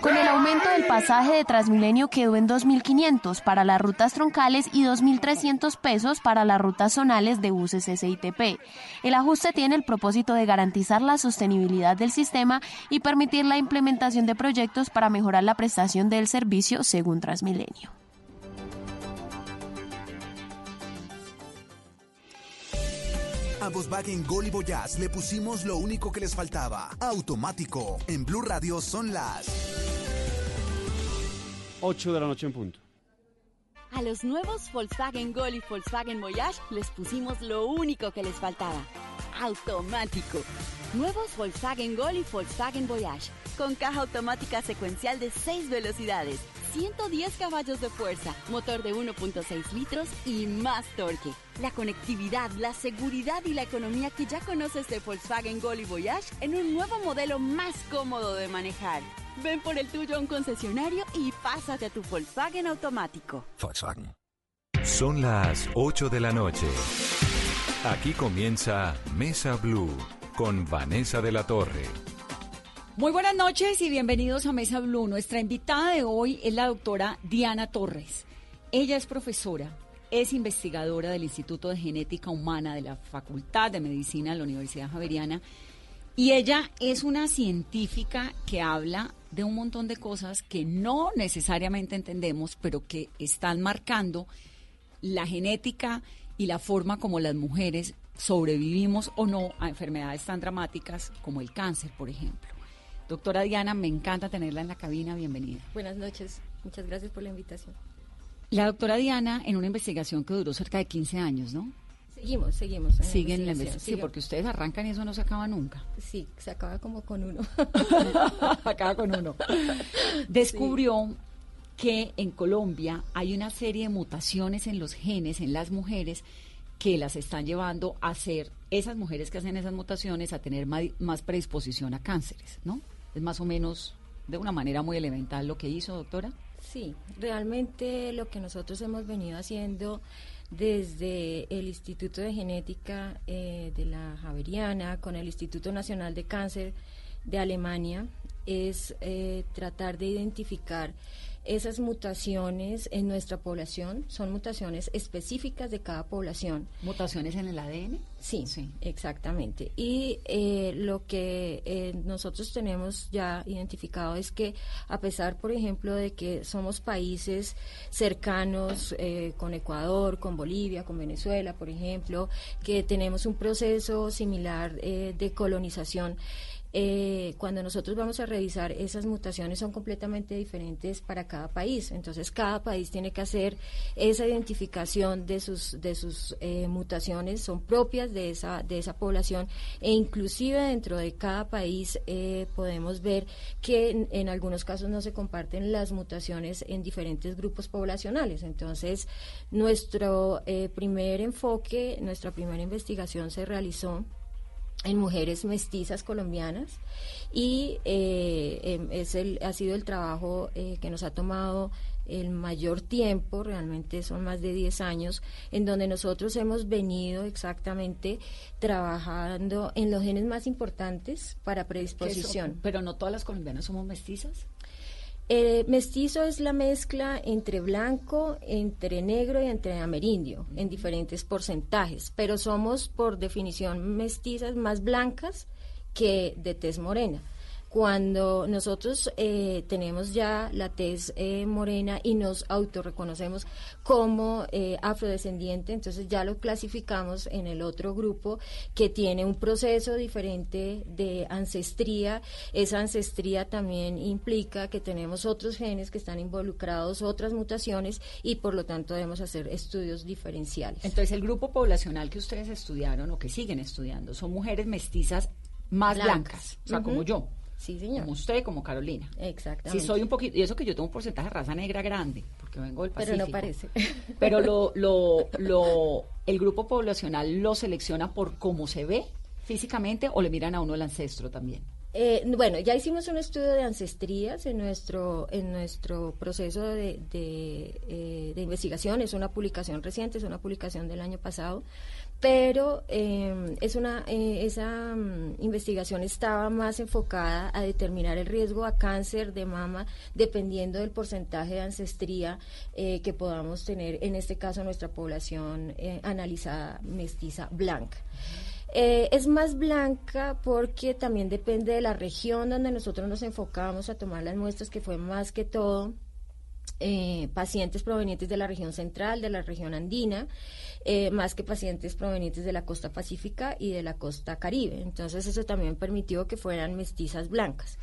Con el aumento del pasaje de Transmilenio quedó en 2.500 para las rutas troncales y 2.300 pesos para las rutas zonales de buses SITP. El ajuste tiene el propósito de garantizar la sostenibilidad del sistema y permitir la implementación de proyectos para mejorar la prestación del servicio según Transmilenio. A Volkswagen Gol y Voyage le pusimos lo único que les faltaba. Automático. En Blue Radio son las 8 de la noche en punto. A los nuevos Volkswagen Gol y Volkswagen Voyage les pusimos lo único que les faltaba. Automático. Nuevos Volkswagen Gol y Volkswagen Voyage. Con caja automática secuencial de 6 velocidades 110 caballos de fuerza, motor de 1.6 litros y más torque. La conectividad, la seguridad y la economía que ya conoces de Volkswagen Gol y Voyage en un nuevo modelo más cómodo de manejar. Ven por el tuyo a un concesionario y pásate a tu Volkswagen automático. Volkswagen. Son las 8 de la noche. Aquí comienza Mesa Blue con Vanessa de la Torre. Muy buenas noches y bienvenidos a Mesa Blue. Nuestra invitada de hoy es la doctora Diana Torres. Ella es profesora, es investigadora del Instituto de Genética Humana de la Facultad de Medicina de la Universidad Javeriana y ella es una científica que habla de un montón de cosas que no necesariamente entendemos, pero que están marcando la genética y la forma como las mujeres sobrevivimos o no a enfermedades tan dramáticas como el cáncer, por ejemplo. Doctora Diana, me encanta tenerla en la cabina, bienvenida. Buenas noches, muchas gracias por la invitación. La doctora Diana, en una investigación que duró cerca de 15 años, ¿no? Seguimos, seguimos. Siguen la investigación. Sí, porque ustedes arrancan y eso no se acaba nunca. Sí, se acaba como con uno. acaba con uno. Descubrió que en Colombia hay una serie de mutaciones en los genes, en las mujeres, que las están llevando a ser esas mujeres que hacen esas mutaciones a tener más predisposición a cánceres, ¿no? Es más o menos de una manera muy elemental lo que hizo, doctora. Sí, realmente lo que nosotros hemos venido haciendo desde el Instituto de Genética eh, de la Javeriana con el Instituto Nacional de Cáncer de Alemania es eh, tratar de identificar esas mutaciones en nuestra población son mutaciones específicas de cada población. ¿Mutaciones en el ADN? Sí, sí. exactamente. Y eh, lo que eh, nosotros tenemos ya identificado es que a pesar, por ejemplo, de que somos países cercanos eh, con Ecuador, con Bolivia, con Venezuela, por ejemplo, que tenemos un proceso similar de colonización, eh, cuando nosotros vamos a revisar esas mutaciones son completamente diferentes para cada país. Entonces cada país tiene que hacer esa identificación de sus de sus eh, mutaciones son propias de esa de esa población e inclusive dentro de cada país eh, podemos ver que en, algunos casos no se comparten las mutaciones en diferentes grupos poblacionales. Entonces nuestro primer enfoque, nuestra primera investigación se realizó en mujeres mestizas colombianas y eh, em, es el, ha sido el trabajo eh, que nos ha tomado el mayor tiempo, realmente son más de 10 años, en donde nosotros hemos venido exactamente trabajando en los genes más importantes para predisposición. Pero no todas las colombianas somos mestizas. Eh, mestizo es la mezcla entre blanco, entre negro y entre amerindio, en diferentes porcentajes, pero somos por definición mestizas más blancas que de tez morena. Cuando nosotros eh, tenemos ya la tez eh, morena y nos autorreconocemos como eh, afrodescendiente, entonces ya lo clasificamos en el otro grupo que tiene un proceso diferente de ancestría. Esa ancestría también implica que tenemos otros genes que están involucrados, otras mutaciones y por lo tanto debemos hacer estudios diferenciales. Entonces el grupo poblacional que ustedes estudiaron o que siguen estudiando son mujeres mestizas más blancas, o sea, como yo. Sí, señor. Como usted, como Carolina. Exactamente. Si soy un poquito, y eso que yo tengo un porcentaje de raza negra grande, porque vengo del Pacífico. Pero no parece. Pero lo, lo, lo, el grupo poblacional lo selecciona por cómo se ve físicamente o le miran a uno el ancestro también. Eh, bueno, ya hicimos un estudio de ancestrías en nuestro en nuestro proceso de, de, eh, de, investigación. Es una publicación reciente, es una publicación del año pasado, pero eh, es una, eh, esa mm, investigación estaba más enfocada a determinar el riesgo a cáncer de mama dependiendo del porcentaje de ancestría eh, que podamos tener, en este caso nuestra población analizada mestiza blanca. es más blanca porque también depende de la región donde nosotros nos enfocamos a tomar las muestras, que fue más que todo pacientes provenientes de la región central, de la región andina, eh, más que pacientes provenientes de la costa pacífica y de la costa caribe. Entonces eso también permitió que fueran mestizas blancas.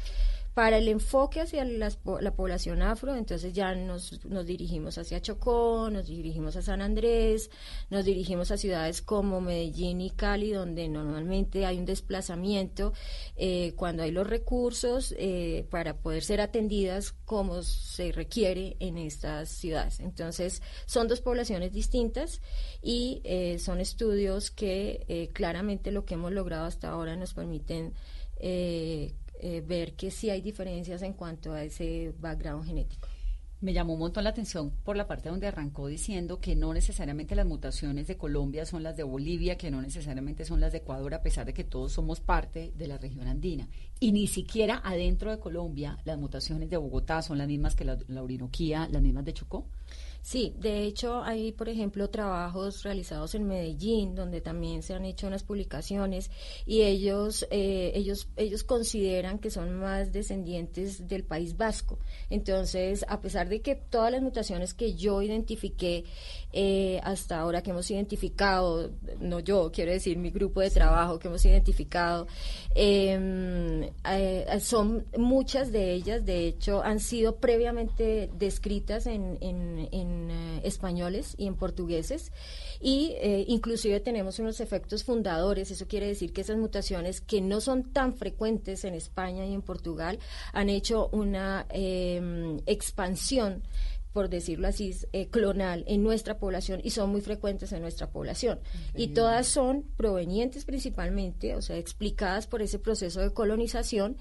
Para el enfoque hacia la población afro, entonces ya nos, nos, dirigimos hacia Chocó, nos dirigimos a San Andrés, nos dirigimos a ciudades como Medellín y Cali, donde normalmente hay un desplazamiento eh, cuando hay los recursos eh, para poder ser atendidas como se requiere en estas ciudades. Entonces, son dos poblaciones distintas y eh, son estudios que claramente lo que hemos logrado hasta ahora nos permiten ver que sí hay diferencias en cuanto a ese background genético. Me llamó un montón la atención por la parte donde arrancó diciendo que no necesariamente las mutaciones de Colombia son las de Bolivia, que no necesariamente son las de Ecuador, a pesar de que todos somos parte de la región andina. Y ni siquiera adentro de Colombia las mutaciones de Bogotá son las mismas que la, la Orinoquía, las mismas de Chocó. Sí, de hecho hay, por ejemplo, trabajos realizados en Medellín, donde también se han hecho unas publicaciones y ellos, eh, ellos, ellos consideran que son más descendientes del País Vasco. Entonces, a pesar de que todas las mutaciones que yo identifiqué eh, hasta ahora, que hemos identificado, no yo, quiero decir mi grupo de trabajo que hemos identificado, em, eh, son muchas de ellas, de hecho, han sido previamente descritas en, en, en eh, españoles y en portugueses. Y eh, inclusive tenemos unos efectos fundadores, eso quiere decir que esas mutaciones que no son tan frecuentes en España y en Portugal han hecho una em, expansión por decirlo así, eh, clonal en nuestra población y son muy frecuentes en nuestra población. Y todas son provenientes principalmente, o sea, explicadas por ese proceso de colonización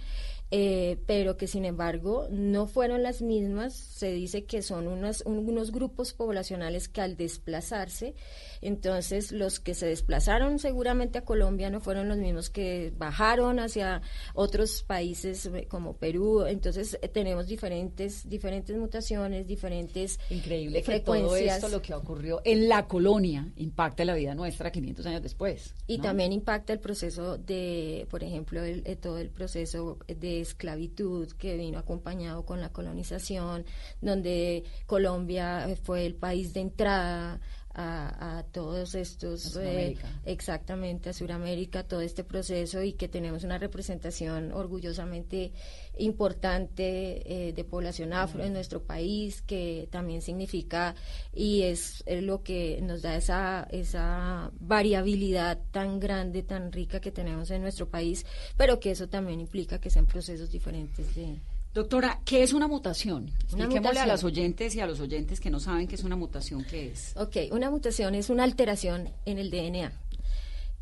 eh, pero que sin embargo no fueron las mismas. Se dice que son unos, unos grupos poblacionales que al desplazarse, entonces los que se desplazaron seguramente a Colombia no fueron los mismos que bajaron hacia otros países eh, como Perú. Entonces eh, tenemos diferentes, diferentes mutaciones, diferentes Increíble que todo esto lo que ocurrió en la colonia impacta la vida nuestra 500 años después. Y también impacta el proceso de, por ejemplo, todo el proceso de esclavitud que vino acompañado con la colonización, donde Colombia fue el país de entrada a, todos estos, eh, exactamente, a Sudamérica, todo este proceso y que tenemos una representación orgullosamente importante eh, de población afro en nuestro país, que también significa y es, lo que nos da esa, esa variabilidad tan grande, tan rica que tenemos en nuestro país, pero que eso también implica que sean procesos diferentes de Doctora, ¿qué es una mutación? Expliquémosle a las oyentes y a los oyentes que no saben qué es una mutación, ¿qué es? Ok, una mutación es una alteración en el DNA.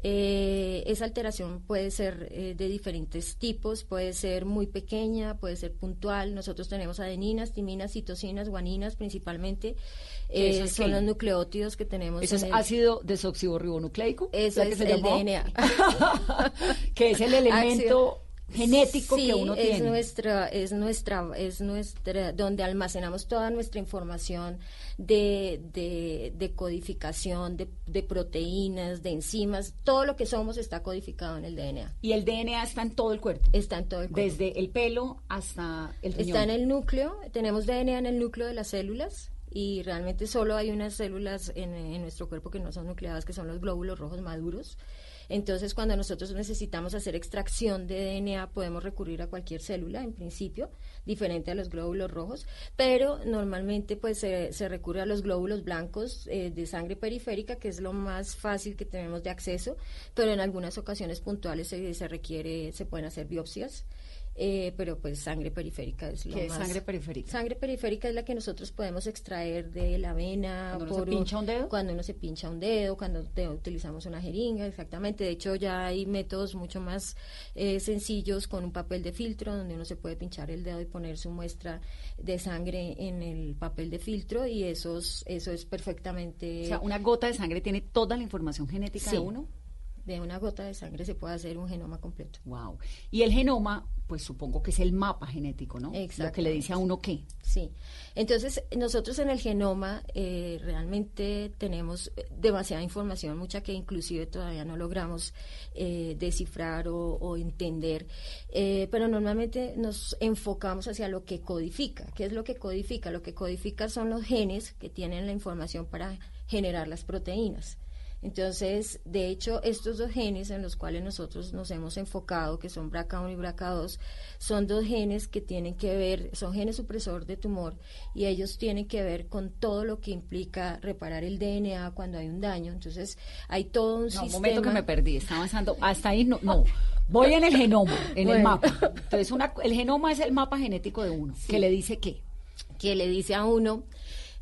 Eh, esa alteración puede ser eh, de diferentes tipos, puede ser muy pequeña, puede ser puntual. Nosotros tenemos adeninas, timinas, citocinas, guaninas principalmente. Eh, son los nucleótidos que tenemos. ¿Eso es ácido desoxirribonucleico? Eso es el DNA. que es el elemento genético que uno es Nuestra, es nuestra, es nuestra, donde almacenamos toda nuestra información de, de, codificación, de, de, proteínas, de enzimas, todo lo que somos está codificado en el DNA. ¿Y el DNA está en todo el cuerpo? Está en todo el cuerpo. Desde el pelo hasta el riñón. Está en el núcleo, tenemos DNA en el núcleo de las células y realmente solo hay unas células en, en nuestro cuerpo que no son nucleadas, que son los glóbulos rojos maduros. Entonces, cuando nosotros necesitamos hacer extracción de DNA, podemos recurrir a cualquier célula, en principio, diferente a los glóbulos rojos, pero normalmente pues se, recurre a los glóbulos blancos eh, de sangre periférica, que es lo más fácil que tenemos de acceso, pero en algunas ocasiones puntuales se, se requiere, se pueden hacer biopsias. Eh, pero pues sangre periférica es lo ¿Qué es sangre periférica? Sangre periférica es la que nosotros podemos extraer de la vena. ¿Cuando uno se pincha un dedo? Cuando uno se pincha un dedo, cuando utilizamos una jeringa, exactamente. De hecho, ya hay métodos mucho más eh, sencillos con un papel de filtro donde uno se puede pinchar el dedo y poner su muestra de sangre en el papel de filtro y eso es, eso es perfectamente... O sea, una gota de sangre tiene toda la información genética de uno de una gota de sangre se puede hacer un genoma completo. Wow. Y el genoma, pues supongo que es el mapa genético, ¿no? Exacto. Lo que le dice a uno qué. Sí. Entonces, nosotros en el genoma eh, realmente tenemos demasiada información, mucha que inclusive todavía no logramos eh, descifrar o, entender, eh, pero normalmente nos enfocamos hacia lo que codifica. ¿Qué es lo que codifica? Lo que codifica son los genes que tienen la información para generar las proteínas. Entonces, de hecho, estos dos genes en los cuales nosotros nos hemos enfocado, que son BRCA1 y BRCA2, son dos genes que tienen que ver, son genes supresor de tumor y ellos tienen que ver con todo lo que implica reparar el DNA cuando hay un daño. Entonces, hay todo un sistema... Un momento que me perdí, está avanzando. Hasta ahí no, no. Voy en el genoma, en el mapa. Entonces, una, el genoma es el mapa genético de uno, que le dice qué. Que le dice a uno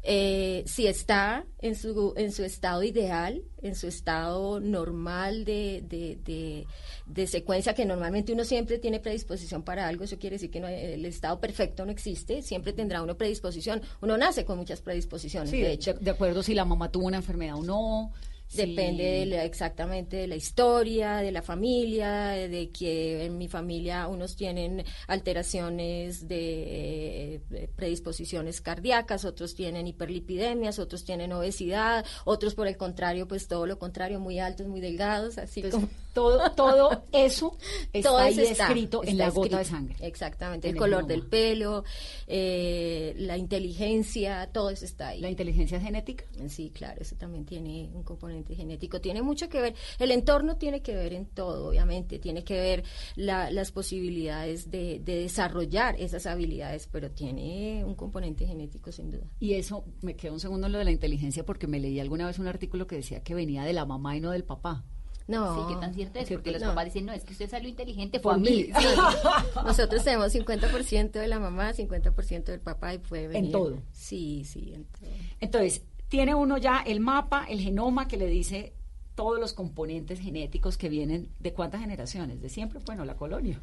eh, si está en su, en su estado ideal, en su estado normal de, de, de, secuencia, que normalmente uno siempre tiene predisposición para algo, eso quiere decir que el estado perfecto no existe, siempre tendrá uno predisposición, uno nace con muchas predisposiciones, de hecho. de acuerdo si la mamá tuvo una enfermedad o no, Depende exactamente de la historia, de la familia, de que en mi familia unos tienen alteraciones de eh, predisposiciones cardíacas, otros tienen hiperlipidemias, otros tienen obesidad, otros por el contrario, pues todo lo contrario, muy altos, muy delgados, así como todo todo eso está ahí escrito en la gota de sangre. Exactamente, el, color del pelo, eh, la inteligencia, todo eso está ahí. ¿La inteligencia genética? Sí, claro, eso también tiene un componente genético. Tiene mucho que ver, el entorno tiene que ver en todo, obviamente, tiene que ver las posibilidades de, desarrollar esas habilidades, pero tiene un componente genético sin duda. Y eso, me quedo un segundo en lo de la inteligencia porque me leí alguna vez un artículo que decía que venía de la mamá y no del papá. No. Sí, qué tan cierto es, porque los papás dicen, no, es que usted salió inteligente, fue a mí. Nosotros tenemos 50% de la mamá, 50% del papá y puede venir. En todo. Sí, sí, en todo. Entonces, tiene uno ya el mapa, el genoma que le dice todos los componentes genéticos que vienen de cuántas generaciones, de siempre, bueno, la colonia.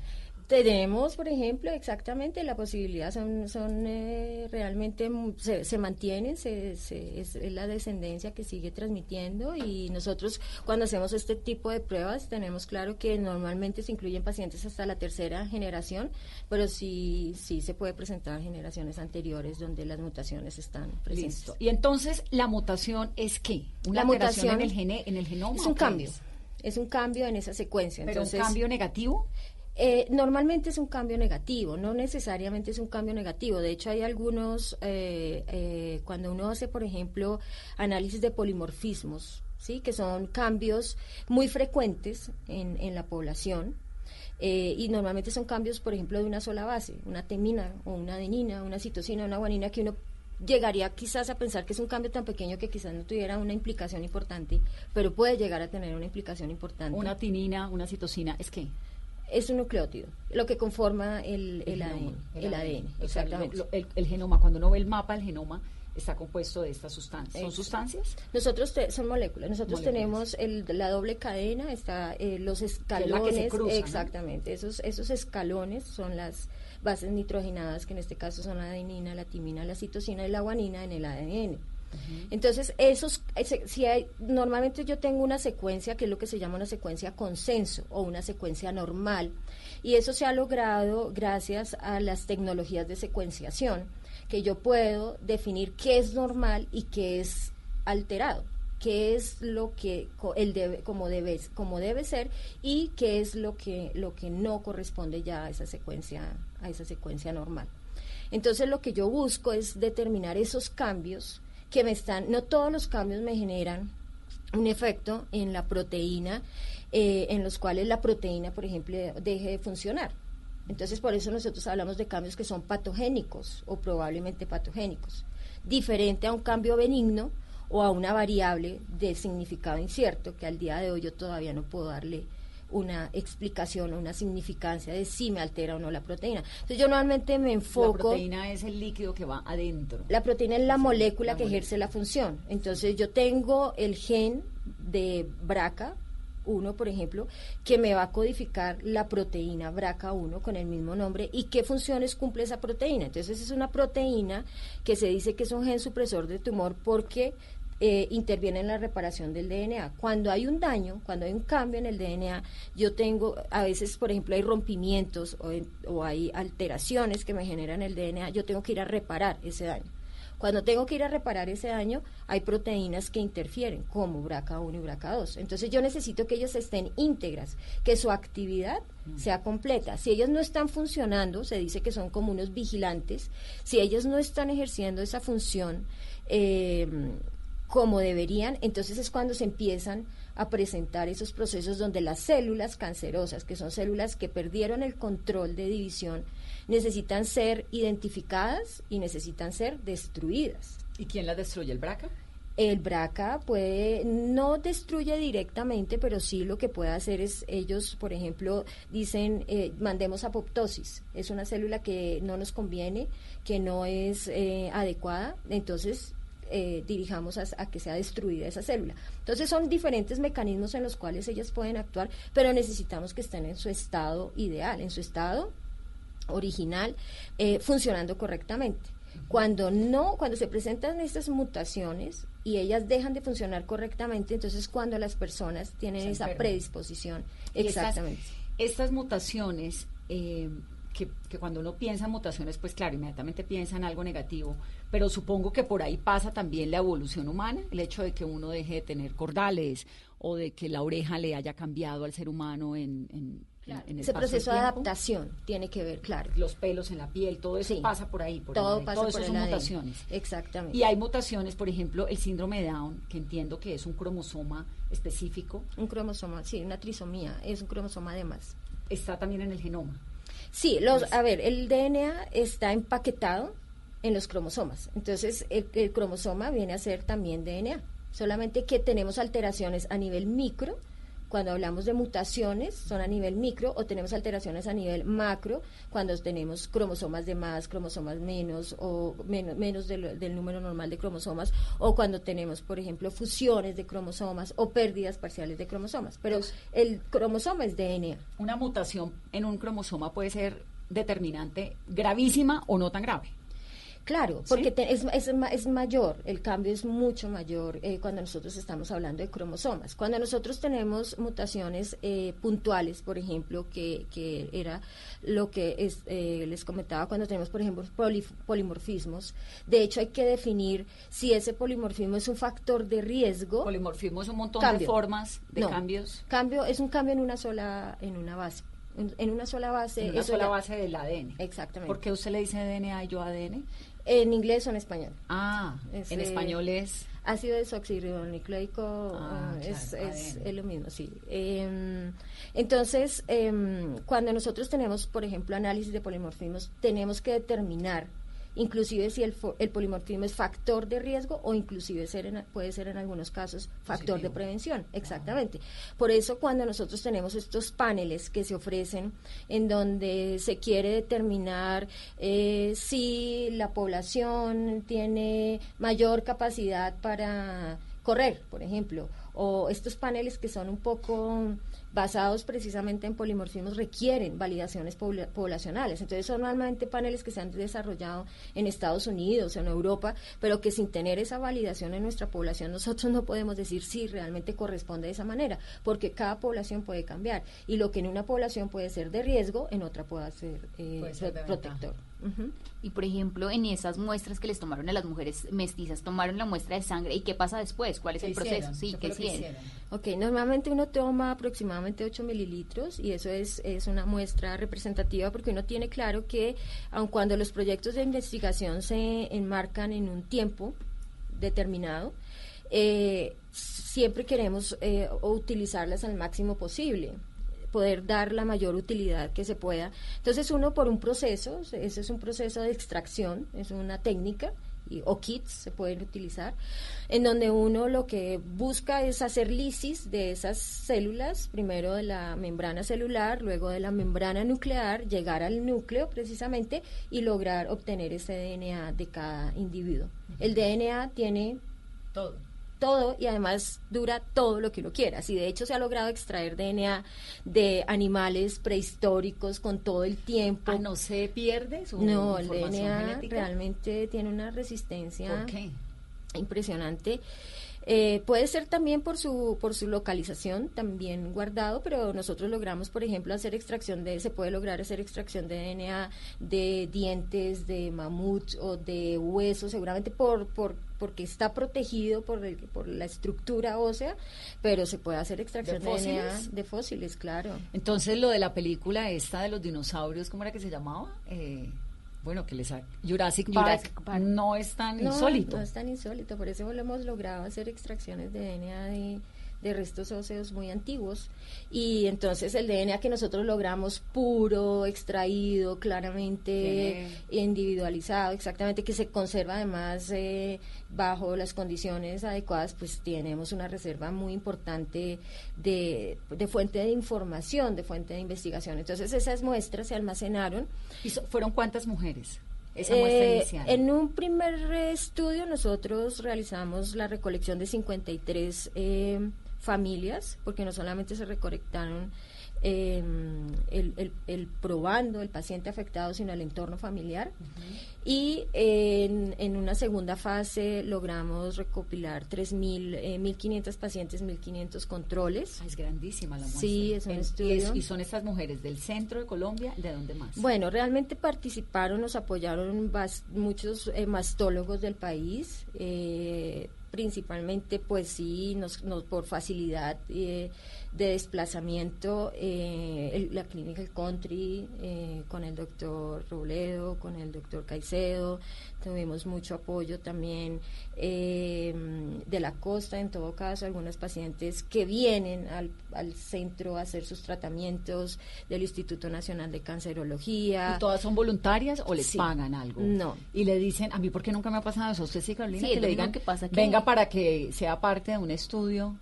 Tenemos, por ejemplo, exactamente la posibilidad, son, son eh, realmente, se, se mantienen, se, es, la descendencia que sigue transmitiendo y nosotros cuando hacemos este tipo de pruebas tenemos claro que normalmente se incluyen pacientes hasta la tercera generación, pero sí, sí se puede presentar generaciones anteriores donde las mutaciones están presentes. Y entonces, ¿la mutación es qué? ¿Una la mutación en el, gene, en el genoma? Es un cambio. Es? un cambio en esa secuencia. ¿Pero un cambio negativo? Eh, normalmente es un cambio negativo, no necesariamente es un cambio negativo. De hecho, hay algunos, eh, eh, cuando uno hace, por ejemplo, análisis de polimorfismos, ¿sí? que son cambios muy frecuentes en, en la población, y normalmente son cambios, por ejemplo, de una sola base, una temina o una adenina, una citosina, una guanina, que uno llegaría quizás a pensar que es un cambio tan pequeño que quizás no tuviera una implicación importante, pero puede llegar a tener una implicación importante. Una tinina, una citosina, ¿es qué? Es un nucleótido, lo que conforma el, el, ADN, el, ADN, exactamente. el, genoma, cuando uno ve el mapa del genoma, está compuesto de estas sustancias. ¿Son sustancias? Nosotros son moléculas. Nosotros tenemos el, la doble cadena, está eh, los escalones, exactamente. Esos esos escalones son las bases nitrogenadas que en este caso son la adenina, la timina, la citosina y la guanina en el ADN. Entonces, esos, si hay, normalmente yo tengo una secuencia que es lo que se llama una secuencia consenso o una secuencia normal, y eso se ha logrado gracias a las tecnologías de secuenciación, que yo puedo definir qué es normal y qué es alterado qué es lo que el debe, como debe como debe ser y qué es lo que lo que no corresponde ya a esa secuencia a esa secuencia normal. Entonces lo que yo busco es determinar esos cambios que me están, no todos los cambios me generan un efecto en la proteína, eh, en los cuales la proteína, por ejemplo, deje de funcionar. Entonces, por eso nosotros hablamos de cambios que son patogénicos o probablemente patogénicos, diferente a un cambio benigno o a una variable de significado incierto, que al día de hoy yo todavía no puedo darle una explicación o una significancia de si me altera o no la proteína. Entonces yo normalmente me enfoco... La proteína es el líquido que va adentro. La proteína es la molécula que ejerce la función. Entonces yo tengo el gen de BRCA BRCA1, por ejemplo, que me va a codificar la proteína BRCA1 con el mismo nombre y qué funciones cumple esa proteína. Entonces es una proteína que se dice que es un gen supresor de tumor porque eh, interviene en la reparación del DNA. Cuando hay un daño, cuando hay un cambio en el DNA, yo tengo, a veces, por ejemplo, hay rompimientos o, o hay alteraciones que me generan el DNA, yo tengo que ir a reparar ese daño. Cuando tengo que ir a reparar ese daño, hay proteínas que interfieren, como BRCA1 y BRCA2. Entonces yo necesito que ellas estén íntegras, que su actividad mm. sea completa. Si ellas no están funcionando, se dice que son como unos vigilantes, si ellas no están ejerciendo esa función eh, como deberían, entonces es cuando se empiezan a presentar esos procesos donde las células cancerosas, que son células que perdieron el control de división, necesitan ser identificadas y necesitan ser destruidas. ¿Y quién las destruye? ¿El BRCA? El BRCA puede, no destruye directamente, pero sí lo que puede hacer es, ellos, por ejemplo, dicen, eh, mandemos apoptosis. Es una célula que no nos conviene, que no es eh, adecuada, entonces eh, dirijamos a, que sea destruida esa célula. Entonces son diferentes mecanismos en los cuales ellas pueden actuar, pero necesitamos que estén en su estado ideal, en su estado original, eh, funcionando correctamente. Cuando no, cuando se presentan estas mutaciones y ellas dejan de funcionar correctamente, entonces cuando las personas tienen esa predisposición. Exactamente. Estas, mutaciones, eh, que, que, cuando uno piensa en mutaciones, pues claro, inmediatamente piensa en algo negativo, pero supongo que por ahí pasa también la evolución humana, el hecho de que uno deje de tener cordales o de que la oreja le haya cambiado al ser humano en, en ese proceso de adaptación tiene que ver, claro. Los pelos en la piel, todo eso pasa por ahí. Por todo pasa por eso son mutaciones. Exactamente. Y hay mutaciones, por ejemplo, el síndrome de Down, que entiendo que es un cromosoma específico. Un cromosoma, sí, una trisomía, es un cromosoma de más. Está también en el genoma. Sí, los, a ver, el DNA está empaquetado en los cromosomas. Entonces, el, el cromosoma viene a ser también DNA. Solamente que tenemos alteraciones a nivel micro cuando hablamos de mutaciones son a nivel micro o tenemos alteraciones a nivel macro cuando tenemos cromosomas de más, cromosomas menos o menos, menos del, número normal de cromosomas o cuando tenemos, por ejemplo, fusiones de cromosomas o pérdidas parciales de cromosomas. Pero el cromosoma es DNA. Una mutación en un cromosoma puede ser determinante gravísima o no tan grave. Claro, porque es, es, es, mayor, el cambio es mucho mayor eh, cuando nosotros estamos hablando de cromosomas. Cuando nosotros tenemos mutaciones eh, puntuales, por ejemplo, que, que era lo que es, eh, les comentaba cuando tenemos, por ejemplo, polimorfismos, de hecho hay que definir si ese polimorfismo es un factor de riesgo. Polimorfismo es un montón de formas de cambios. Cambio es un cambio en una sola, en una base en, una sola base. En una sola base del ADN. Exactamente. ¿Por qué usted le dice DNA y yo ADN? En inglés o en español. Ah, en español es... Ácido desoxirribonucleico ah, ah, es, es, lo mismo, sí. Em, entonces, em, cuando nosotros tenemos, por ejemplo, análisis de polimorfismos, tenemos que determinar inclusive si el, el polimorfismo es factor de riesgo o inclusive ser puede ser en algunos casos factor de prevención, exactamente. Por eso cuando nosotros tenemos estos paneles que se ofrecen en donde se quiere determinar eh, si la población tiene mayor capacidad para correr, por ejemplo, o estos paneles que son un poco basados precisamente en polimorfismos requieren validaciones poblacionales. Entonces son normalmente paneles que se han desarrollado en Estados Unidos, en Europa, pero que sin tener esa validación en nuestra población nosotros no podemos decir si realmente corresponde de esa manera, porque cada población puede cambiar y lo que en una población puede ser de riesgo, en otra puede ser, eh, protector. Y por ejemplo, en esas muestras que les tomaron a las mujeres mestizas, tomaron la muestra de sangre y qué pasa después, cuál es el proceso, sí, ¿qué hicieron? Ok, normalmente uno toma aproximadamente 8 mililitros y eso es, es una muestra representativa porque uno tiene claro que aun cuando los proyectos de investigación se enmarcan en un tiempo determinado, eh, siempre queremos eh, utilizarlas al máximo posible poder dar la mayor utilidad que se pueda. Entonces uno por un proceso, ese es un proceso de extracción, es una técnica, y, o kits se pueden utilizar, en donde uno lo que busca es hacer lisis de esas células, primero de la membrana celular, luego de la membrana nuclear, llegar al núcleo precisamente y lograr obtener ese DNA de cada individuo. El DNA tiene todo todo y además dura todo lo que uno quiera. Si de hecho se ha logrado extraer DNA de animales prehistóricos con todo el tiempo. Ah, ¿No se pierde su No, el DNA genética? realmente tiene una resistencia impresionante. Eh, puede ser también por su por su localización también guardado, pero nosotros logramos, por ejemplo, hacer extracción de se puede lograr hacer extracción de DNA de dientes de mamut o de huesos, seguramente por por porque está protegido por el- por la estructura ósea, pero se puede hacer extracción de, DNA fósiles? de fósiles, claro. Entonces lo de la película esta de los dinosaurios, ¿cómo era que se llamaba? Eh, bueno, que les ha... Jurassic, Jurassic Park, Park. no es tan No, insólito. No es tan insólito, por eso lo hemos logrado hacer extracciones de DNA de, de restos óseos muy antiguos. Y entonces el DNA que nosotros logramos puro, extraído, claramente individualizado, exactamente, que se conserva además eh, bajo las condiciones adecuadas, pues tenemos una reserva muy importante de, de fuente de información, de fuente de investigación. Entonces esas muestras se almacenaron. ¿Y so- fueron cuántas mujeres? Esa muestra Eh, inicial. En un primer estudio nosotros realizamos la recolección de 53 eh, familias, porque no solamente se recolectaron eh, el, el- el probando, el paciente afectado, sino el entorno familiar. Y en, en una segunda fase logramos recopilar 3.000, eh, 1.500 pacientes, 1.500 controles. Ah, es grandísima la muestra. Sí, es un En- estudio. Y, es- y son estas mujeres del centro de Colombia, ¿de dónde más? Bueno, realmente participaron, nos apoyaron bas- muchos eh, mastólogos del país, eh, principalmente, pues sí, nos, nos- por facilidad eh, de desplazamiento, eh, el- la clínica El Country, eh, con el doctor Robledo, con el doctor Caicedo, tuvimos mucho apoyo también eh, de la costa, en todo caso, algunos pacientes que vienen al, al centro a hacer sus tratamientos del Instituto Nacional de Cancerología. ¿Y todas son voluntarias o les Sí. pagan algo? No. Y le dicen, a mí, ¿por qué nunca me ha pasado eso? ¿Usted sí, Carolina? Sí, que le digan, que pasa aquí. venga para que sea parte de un estudio.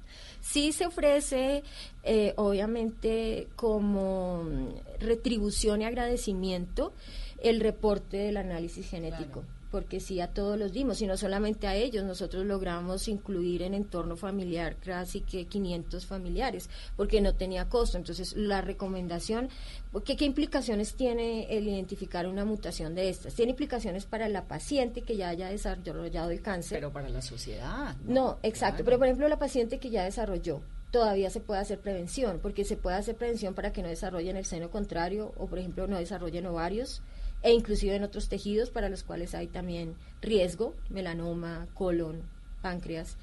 Sí se ofrece, eh, obviamente, como mm, retribución y agradecimiento el reporte del análisis genético. Porque sí a todos los dimos, y no solamente a ellos, nosotros logramos incluir en entorno familiar casi que 500 familiares, porque no tenía costo. Entonces, la recomendación, porque ¿qué implicaciones tiene el identificar una mutación de estas? Tiene implicaciones para la paciente que ya haya desarrollado el cáncer. Pero para la sociedad. No, exacto. Claro. Pero por ejemplo, la paciente que ya desarrolló, todavía se puede hacer prevención, porque se puede hacer prevención para que no desarrollen el seno contrario o, por ejemplo, no desarrollen ovarios e inclusive en otros tejidos para los cuales hay también riesgo, melanoma, colon, páncreas.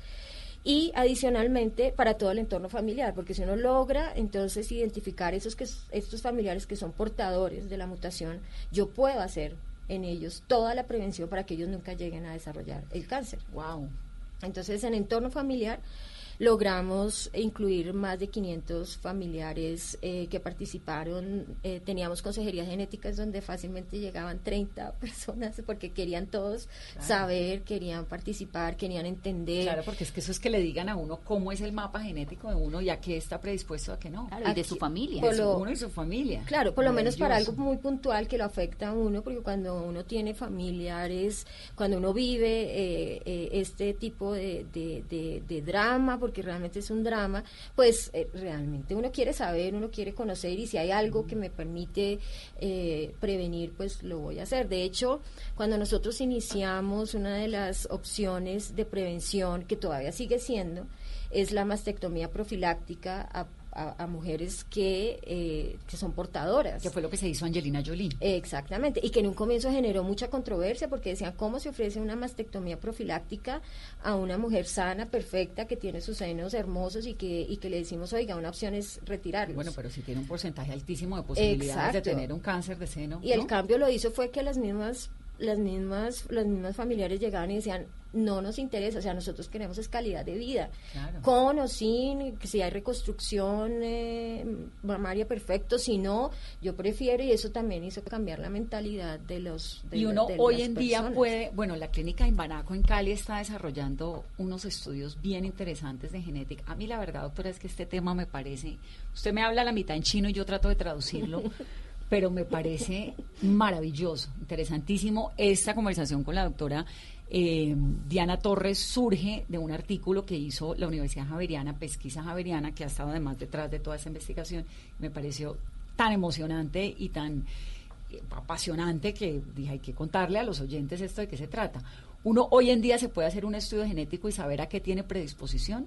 Y adicionalmente para todo el entorno familiar, porque si uno logra entonces identificar esos que, estos familiares que son portadores de la mutación, yo puedo hacer en ellos toda la prevención para que ellos nunca lleguen a desarrollar el cáncer. Wow. Entonces, en entorno familiar logramos incluir más de 500 familiares eh, que participaron. Eh, teníamos consejerías genéticas donde fácilmente llegaban 30 personas porque querían todos saber, querían participar, querían entender. Claro, porque es que eso es que le digan a uno cómo es el mapa genético de uno y a qué está predispuesto a qué no. Claro, y de su familia. por De lo- uno y su familia. Claro, por lo menos para algo muy puntual que lo afecta a uno, porque cuando uno tiene familiares, cuando uno vive eh, eh, este tipo de, de- de- de drama, porque realmente es un drama, pues eh, realmente uno quiere saber, uno quiere conocer y si hay algo que me permite eh, prevenir, pues lo voy a hacer. De hecho, cuando nosotros iniciamos una de las opciones de prevención, que todavía sigue siendo, es la mastectomía profiláctica a- a mujeres que, eh, que son portadoras. Que fue lo que se hizo Angelina Jolie. Exactamente, y que en un comienzo generó mucha controversia porque decían cómo se ofrece una mastectomía profiláctica a una mujer sana, perfecta, que tiene sus senos hermosos y que, y que le decimos, oiga, una opción es retirarlos. Bueno, pero si tiene un porcentaje altísimo de posibilidades de tener un cáncer de seno. Y el cambio lo hizo fue que las mismas las mismas las mismas familiares llegaban y decían no nos interesa, o sea, nosotros queremos es calidad de vida, Claro. con o sin, si hay reconstrucción eh, mamaria perfecto, si no, yo prefiero y eso también hizo cambiar la mentalidad de los de Y uno de hoy en día puede, bueno, la clínica en Banaco en Cali está desarrollando unos estudios bien interesantes de genética. A mí la verdad, doctora, es que este tema me parece, usted me habla la mitad en chino y yo trato de traducirlo, pero me parece maravilloso, interesantísimo. Esta conversación con la doctora eh, Diana Torres surge de un artículo que hizo la Universidad Javeriana, Pesquisa Javeriana, que ha estado además detrás de toda esa investigación. Me pareció tan emocionante y tan eh, apasionante que dije, hay que contarle a los oyentes esto de qué se trata. Uno hoy en día se puede hacer un estudio genético y saber a qué tiene predisposición.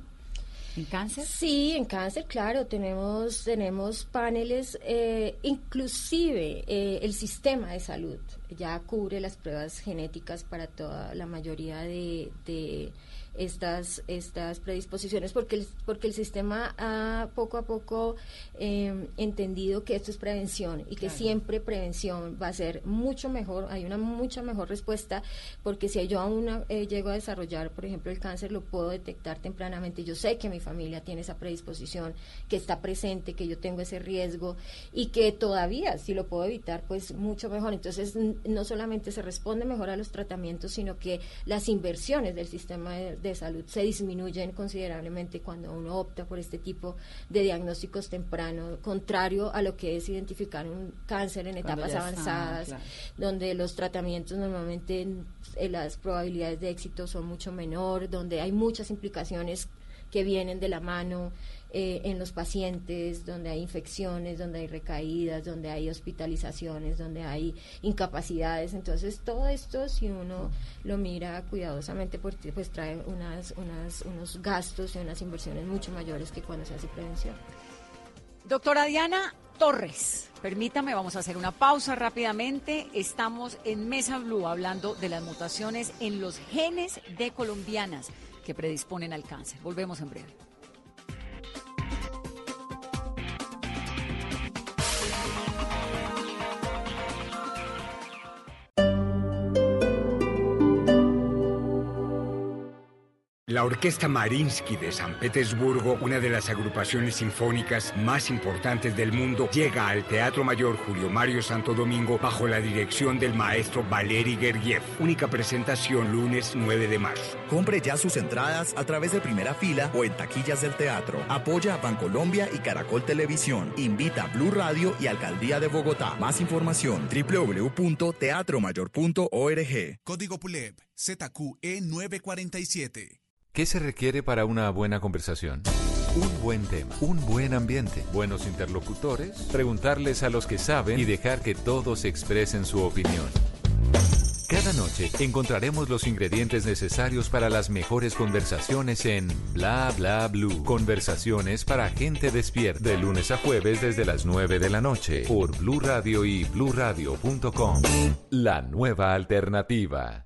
¿En cáncer? Sí, en cáncer, claro, tenemos, tenemos paneles, eh, inclusive eh, el sistema de salud ya cubre las pruebas genéticas para toda la mayoría de estas, estas predisposiciones porque el, porque el sistema ha poco a poco em, entendido que esto es prevención y que siempre prevención va a ser mucho mejor, hay una mucha mejor respuesta porque si yo aún eh, llego a desarrollar, por ejemplo, el cáncer, lo puedo detectar tempranamente. Yo sé que mi familia tiene esa predisposición, que está presente, que yo tengo ese riesgo y que todavía, si lo puedo evitar, pues mucho mejor. Entonces, no solamente se responde mejor a los tratamientos, sino que las inversiones del sistema de, de salud se disminuyen considerablemente cuando uno opta por este tipo de diagnósticos tempranos, contrario a lo que es identificar un cáncer en etapas avanzadas, donde los tratamientos normalmente eh, las probabilidades de éxito son mucho menor, donde hay muchas implicaciones que vienen de la mano eh, en los pacientes, donde hay infecciones, donde hay recaídas, donde hay hospitalizaciones, donde hay incapacidades. Entonces, todo esto, si uno lo mira cuidadosamente, pues, pues trae unas, unas, unos gastos y unas inversiones mucho mayores que cuando se hace prevención. Doctora Diana Torres, permítame, vamos a hacer una pausa rápidamente. Estamos en Mesa Blue hablando de las mutaciones en los genes de colombianas que predisponen al cáncer. Volvemos en breve. Orquesta Marinsky de San Petersburgo, una de las agrupaciones sinfónicas más importantes del mundo, llega al Teatro Mayor Julio Mario Santo Domingo bajo la dirección del maestro Valery Gergiev. Única presentación lunes 9 de marzo. Compre ya sus entradas a través de primera fila o en taquillas del teatro. Apoya a Bancolombia y Caracol Televisión. Invita a Blue Radio y Alcaldía de Bogotá. Más información www.teatromayor.org. Código PULEP ZQE 947. ¿Qué se requiere para una buena conversación? Un buen tema, un buen ambiente, buenos interlocutores, preguntarles a los que saben y dejar que todos expresen su opinión. Cada noche encontraremos los ingredientes necesarios para las mejores conversaciones en Bla Bla Blue. Conversaciones para gente despierta. De lunes a jueves desde las 9 de la noche por Blue Radio y bluradio.com. La nueva alternativa.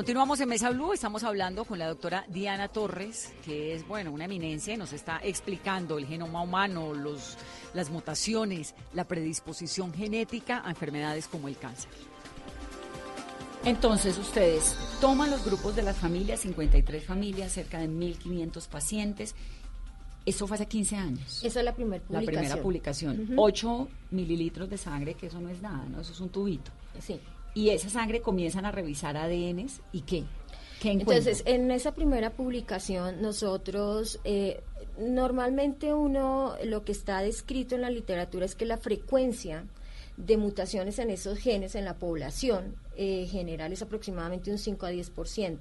Continuamos en Mesa Blue, estamos hablando con la doctora Diana Torres, que es, bueno, una eminencia y nos está explicando el genoma humano, los, las mutaciones, la predisposición genética a enfermedades como el cáncer. Entonces, ustedes toman los grupos de las familias, 53 familias, cerca de 1.500 pacientes. Eso fue hace 15 años. Esa es la primera La publicación. primera publicación. 8 mililitros de sangre, que eso no es nada, ¿no? Eso es un tubito. Sí. Y esa sangre comienzan a revisar ADNs y qué. ¿Qué Entonces, en esa primera publicación, nosotros, eh, normalmente uno, lo que está descrito en la literatura es que la frecuencia de mutaciones en esos genes en la población eh, general es aproximadamente un 5 a 10%.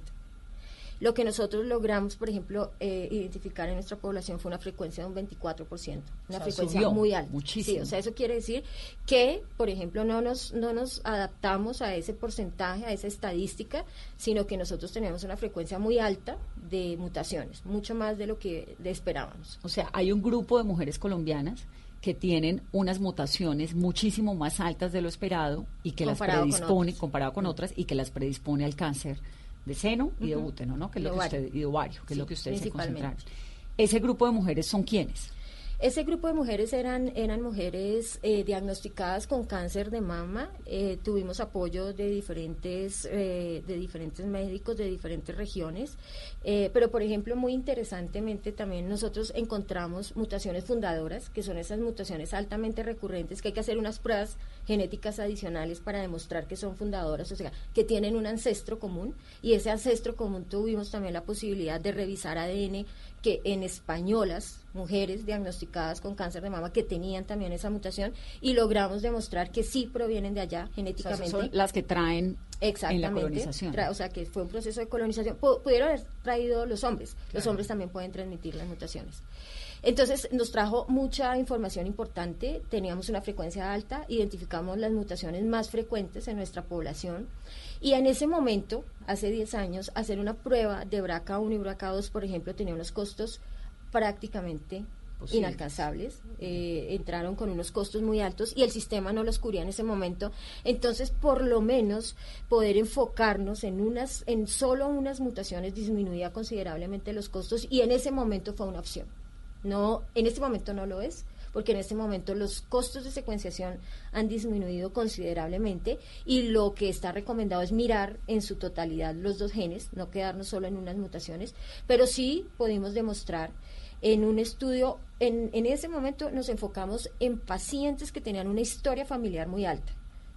Lo que nosotros logramos, por ejemplo, eh, identificar en nuestra población fue una frecuencia de un 24%, una sea, frecuencia subió muy alta. muchísimo. Sí, o sea, eso quiere decir que, por ejemplo, no nos, no nos adaptamos a ese porcentaje, a esa estadística, sino que nosotros tenemos una frecuencia muy alta de mutaciones, mucho más de lo que esperábamos. O sea, hay un grupo de mujeres colombianas que tienen unas mutaciones muchísimo más altas de lo esperado y que las predispone, comparado con otras, y que las predispone al cáncer de seno y de útero, ¿no? Que es lo que usted, y de ovario, que es lo que ustedes se concentraron. ¿Ese grupo de mujeres son quiénes? Ese grupo de mujeres eran, eran mujeres eh, diagnosticadas con cáncer de mama. Eh, tuvimos apoyo de diferentes, eh, de diferentes médicos de diferentes regiones. pero, por ejemplo, muy interesantemente también nosotros encontramos mutaciones fundadoras, que son esas mutaciones altamente recurrentes, que hay que hacer unas pruebas genéticas adicionales para demostrar que son fundadoras, o sea, que tienen un ancestro común. Y ese ancestro común tuvimos también la posibilidad de revisar ADN que en españolas, mujeres diagnosticadas con cáncer de mama que tenían también esa mutación y logramos demostrar que sí provienen de allá genéticamente. son las que traen en la colonización. o sea, que fue un proceso de colonización. pudieron haber traído los hombres. Los hombres también pueden transmitir las mutaciones. Entonces nos trajo mucha información importante, teníamos una frecuencia alta, identificamos las mutaciones más frecuentes en nuestra población y en ese momento, hace 10 años, hacer una prueba de BRCA1 y BRCA2, por ejemplo, tenía unos costos prácticamente inalcanzables, eh, entraron con unos costos muy altos y el sistema no los cubría en ese momento. Entonces, por lo menos poder enfocarnos en unas, en solo unas mutaciones disminuía considerablemente los costos y en ese momento fue una opción. No, en este momento no lo es, porque en este momento los costos de secuenciación han disminuido considerablemente y lo que está recomendado es mirar en su totalidad los dos genes, no quedarnos solo en unas mutaciones, pero sí pudimos demostrar en un estudio, en, en ese momento nos enfocamos en pacientes que tenían una historia familiar muy alta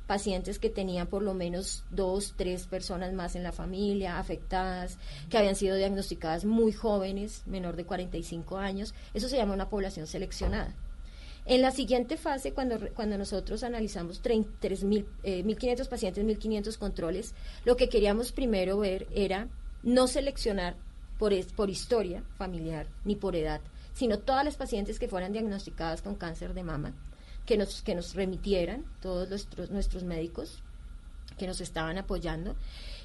pacientes que tenían por lo menos dos, tres personas más en la familia afectadas, que habían sido diagnosticadas muy jóvenes, menor de 45 años. Eso se llama una población seleccionada. En la siguiente fase, cuando, cuando nosotros analizamos 1.500 eh, pacientes, 1.500 controles, lo que queríamos primero ver era no seleccionar por, por historia familiar ni por edad, sino todas las pacientes que fueran diagnosticadas con cáncer de mama, que nos, que nos remitieran, todos nuestros, nuestros médicos que nos estaban apoyando,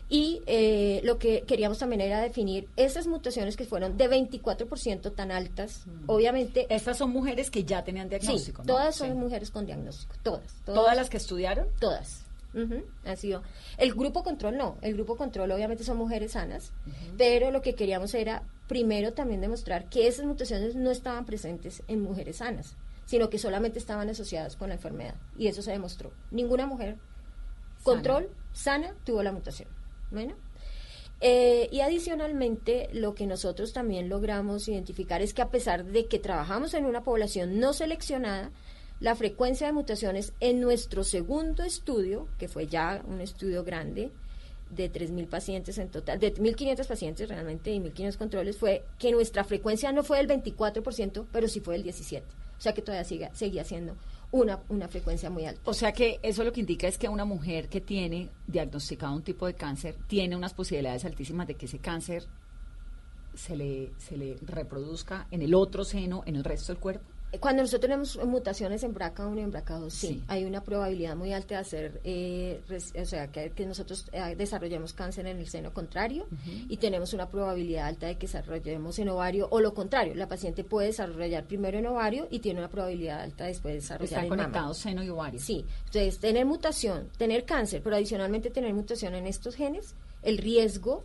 y eh, lo que queríamos también era definir esas mutaciones que fueron de 24% tan altas. Mm. Obviamente. Estas son mujeres que ya tenían diagnóstico. Sí, todas son mujeres con diagnóstico. Todas, todas. las que estudiaron? Todas. Han sido. El grupo control no. El grupo control obviamente son mujeres sanas. Pero lo que queríamos era primero también demostrar que esas mutaciones no estaban presentes en mujeres sanas, sino que solamente estaban asociadas con la enfermedad. Y eso se demostró. Ninguna mujer control sana tuvo la mutación. Bueno. Eh, y adicionalmente, lo que nosotros también logramos identificar es que a pesar de que trabajamos en una población no seleccionada, la frecuencia de mutaciones en nuestro segundo estudio, que fue ya un estudio grande, de 3.000 pacientes en total, de 1.500 pacientes realmente y 1.500 controles, fue que nuestra frecuencia no fue del 24%, pero sí fue del 17%. O sea que todavía sigue, seguía siendo una, una frecuencia muy alta. O sea que eso lo que indica es que una mujer que tiene diagnosticado un tipo de cáncer tiene unas posibilidades altísimas de que ese cáncer se le, se le reproduzca en el otro seno, en el resto del cuerpo. Cuando nosotros tenemos mutaciones en BRCA1 y en BRCA2, sí, hay una probabilidad muy alta de hacer, eh, o sea, que, nosotros eh, desarrollemos cáncer en el seno contrario y tenemos una probabilidad alta de que desarrollemos en ovario o lo contrario, la paciente puede desarrollar primero en ovario y tiene una probabilidad alta después de desarrollar Están conectados seno y ovario. Sí, entonces tener mutación, tener cáncer, pero adicionalmente tener mutación en estos genes, el riesgo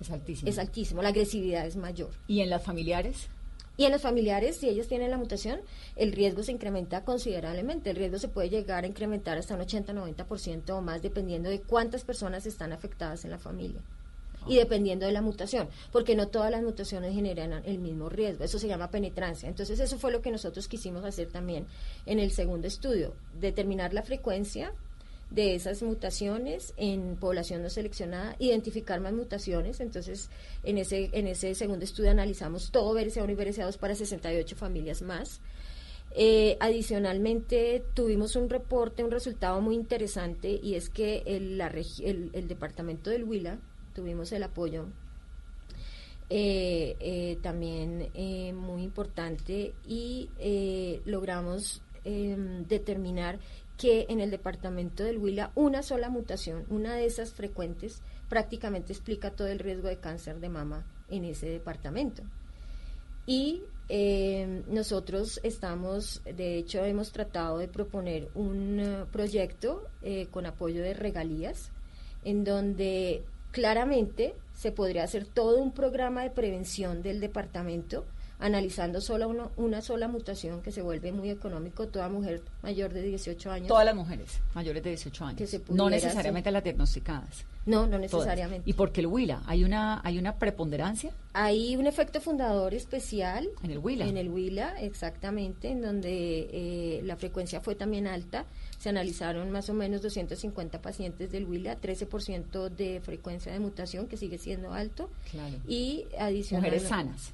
es altísimo. Es altísimo, la agresividad es mayor. ¿Y en las familiares? Y en los familiares, si ellos tienen la mutación, el riesgo se incrementa considerablemente. El riesgo se puede llegar a incrementar hasta un 80-90% o más dependiendo de cuántas personas están afectadas en la familia. Y dependiendo de la mutación, porque no todas las mutaciones generan el mismo riesgo. Eso se llama penetrancia. Entonces, eso fue lo que nosotros quisimos hacer también en el segundo estudio, determinar la frecuencia de esas mutaciones en población no seleccionada, identificar más mutaciones. Entonces, en ese, en ese segundo estudio analizamos todo BRCA1 y BRCA2 para 68 familias más. Eh, adicionalmente, tuvimos un reporte, un resultado muy interesante, y es que el, la el, departamento del Huila, tuvimos el apoyo eh, eh, también muy importante y logramos em, determinar que en el departamento del Huila una sola mutación, una de esas frecuentes, prácticamente explica todo el riesgo de cáncer de mama en ese departamento. Y eh, nosotros estamos, de hecho, hemos tratado de proponer un eh, proyecto eh, con apoyo de regalías, en donde claramente se podría hacer todo un programa de prevención del departamento analizando solo una sola mutación que se vuelve muy económico, toda mujer mayor de 18 años. Todas las mujeres mayores de 18 años. no necesariamente las diagnosticadas. No, no necesariamente. ¿Y por qué el Huila? ¿Hay una, ¿Hay una preponderancia? Hay un efecto fundador especial. En el Huila. En el Huila, exactamente, en donde eh, la frecuencia fue también alta. Se analizaron más o menos 250 pacientes del Huila, 13% de frecuencia de mutación, que sigue siendo alto. Claro. Y adicional. Mujeres sanas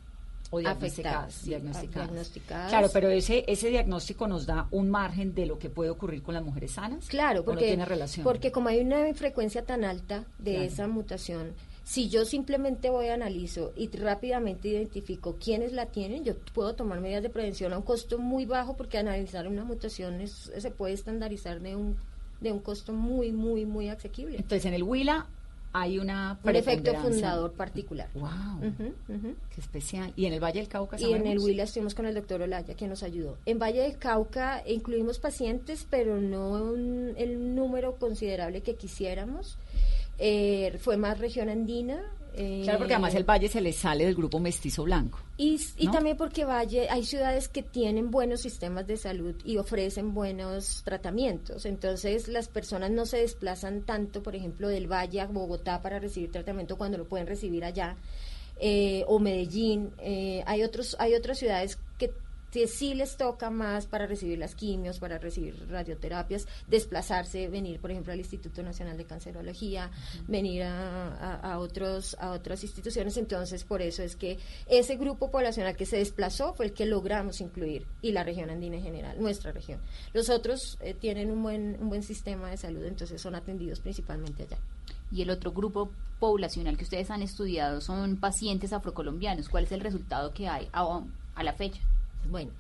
o diagnosticadas, diagnosticadas. Claro, pero ese ese diagnóstico nos da un margen de lo que puede ocurrir con las mujeres sanas. Claro, porque tiene relación. Porque como hay una frecuencia tan alta de esa mutación, si yo simplemente voy a analizo y rápidamente identifico quiénes la tienen, yo puedo tomar medidas de prevención a un costo muy bajo porque analizar una mutación se puede estandarizar de un de un costo muy muy muy asequible. Entonces en el Huila hay una un efecto fundador particular. Wow, qué especial. ¿Y en el Valle del Cauca? Y en el Huila estuvimos con el doctor Olaya, quien nos ayudó. En Valle del Cauca incluimos pacientes, pero no el número considerable que quisiéramos. Eh, fue más región andina, claro, porque además el Valle se le sale del grupo mestizo blanco. Y, también porque Valle, hay ciudades que tienen buenos sistemas de salud y ofrecen buenos tratamientos. Entonces las personas no se desplazan tanto, por ejemplo, del Valle a Bogotá para recibir tratamiento cuando lo pueden recibir allá. Eh, o Medellín. Eh, hay, otros, hay otras ciudades que si sí les toca más para recibir las quimios, para recibir radioterapias, desplazarse, venir, por ejemplo, al Instituto Nacional de Cancerología, venir a, otros, a otras instituciones. Entonces, por eso es que ese grupo poblacional que se desplazó fue el que logramos incluir y la región andina en general, nuestra región. Los otros eh, tienen un buen, un buen sistema de salud, entonces son atendidos principalmente allá. Y el otro grupo poblacional que ustedes han estudiado son pacientes afrocolombianos. ¿Cuál es el resultado que hay a la fecha? Bueno,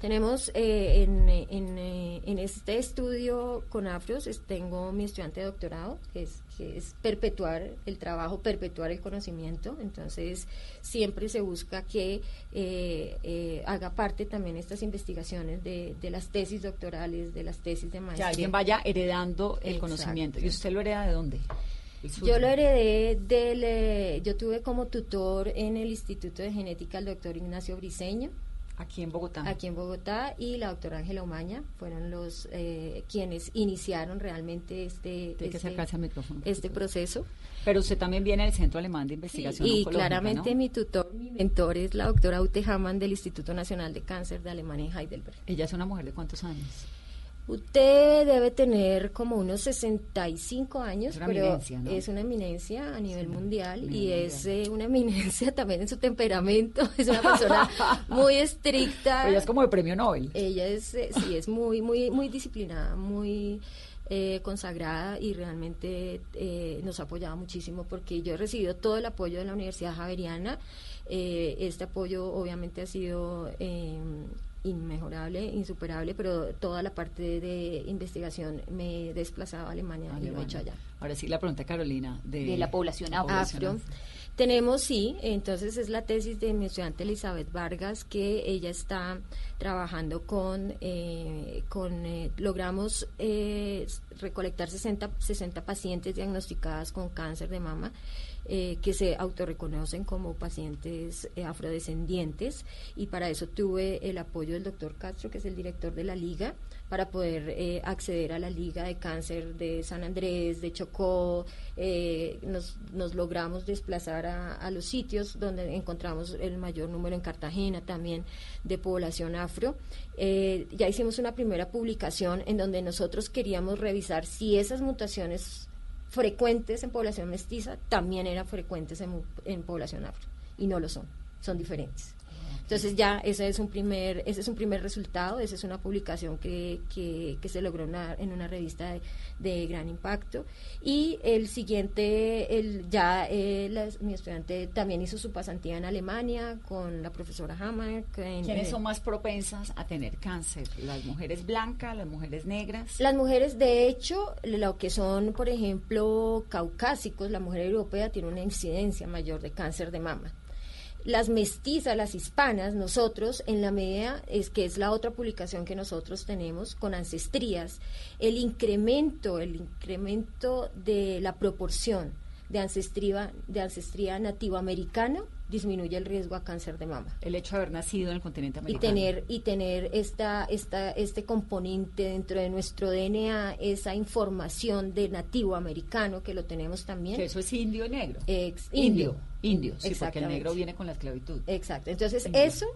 tenemos eh, en, en, eh, en, este estudio con Afros, tengo mi estudiante de doctorado, que es, que es perpetuar el trabajo, perpetuar el conocimiento. Entonces, siempre se busca que eh, haga parte también estas investigaciones de, de, las tesis doctorales, de las tesis de maestría. Que alguien vaya heredando el conocimiento. ¿Y usted lo hereda de dónde? Yo lo heredé del, yo tuve como tutor en el Instituto de Genética el doctor Ignacio Briseño, Aquí en Bogotá. Aquí en Bogotá y la doctora Ángela Omaña fueron los eh, quienes iniciaron realmente este, este, este proceso. Pero usted también viene del Centro Alemán de Investigación Y claramente mi tutor, mi mentor es la doctora Ute Hamann del Instituto Nacional de Cáncer de Alemania en Heidelberg. ¿Ella es una mujer de cuántos años? Usted debe tener como unos 65 años, pero es una eminencia a nivel mundial y es eh, una eminencia también en su temperamento. Es una persona muy estricta. ella es como de premio Nobel. Ella es, eh, sí, es muy, muy, muy disciplinada, muy eh, consagrada y realmente nos ha apoyado muchísimo porque yo he recibido todo el apoyo de la Universidad Javeriana. este apoyo obviamente ha sido inmejorable, insuperable, pero toda la parte de investigación me he desplazado a Alemania, y lo he hecho allá. Ahora sí, la pregunta, Carolina, de, la población afro. Tenemos, sí, entonces es la tesis de mi estudiante Elizabeth Vargas, que ella está trabajando con, eh, con eh, logramos eh, recolectar 60, 60 pacientes diagnosticadas con cáncer de mama eh, que se autorreconocen como pacientes eh, afrodescendientes y para eso tuve el apoyo del doctor Castro, que es el director de la liga, para poder eh, acceder a la liga de cáncer de San Andrés, de Chocó. Nos, nos, logramos desplazar a, a, los sitios donde encontramos el mayor número en Cartagena también de población afro. ya hicimos una primera publicación en donde nosotros queríamos revisar si esas mutaciones frecuentes en población mestiza también eran frecuentes en, en población afro y no lo son, son diferentes. Entonces ya ese es un primer, ese es un primer resultado, esa es una publicación que, que, se logró en una revista de, gran impacto. Y el siguiente, el, ya eh, mi estudiante también hizo su pasantía en Alemania con la profesora Hammer. ¿Quiénes son más propensas a tener cáncer? ¿Las mujeres blancas, las mujeres negras? Las mujeres, de hecho, lo que son, por ejemplo, caucásicos, la mujer europea tiene una incidencia mayor de cáncer de mama las mestizas, las hispanas, nosotros, en la medida, es que es la otra publicación que nosotros tenemos con ancestrías, el incremento, el incremento de la proporción de ancestría, de ancestría nativoamericana disminuye el riesgo a cáncer de mama. El hecho de haber nacido en el continente americano. Y tener, y tener esta, esta, este componente dentro de nuestro DNA, esa información de nativo americano, que lo tenemos también. Que eso es indio negro. indio. Indio, sí, porque el negro viene con la esclavitud. Exacto. Entonces, eso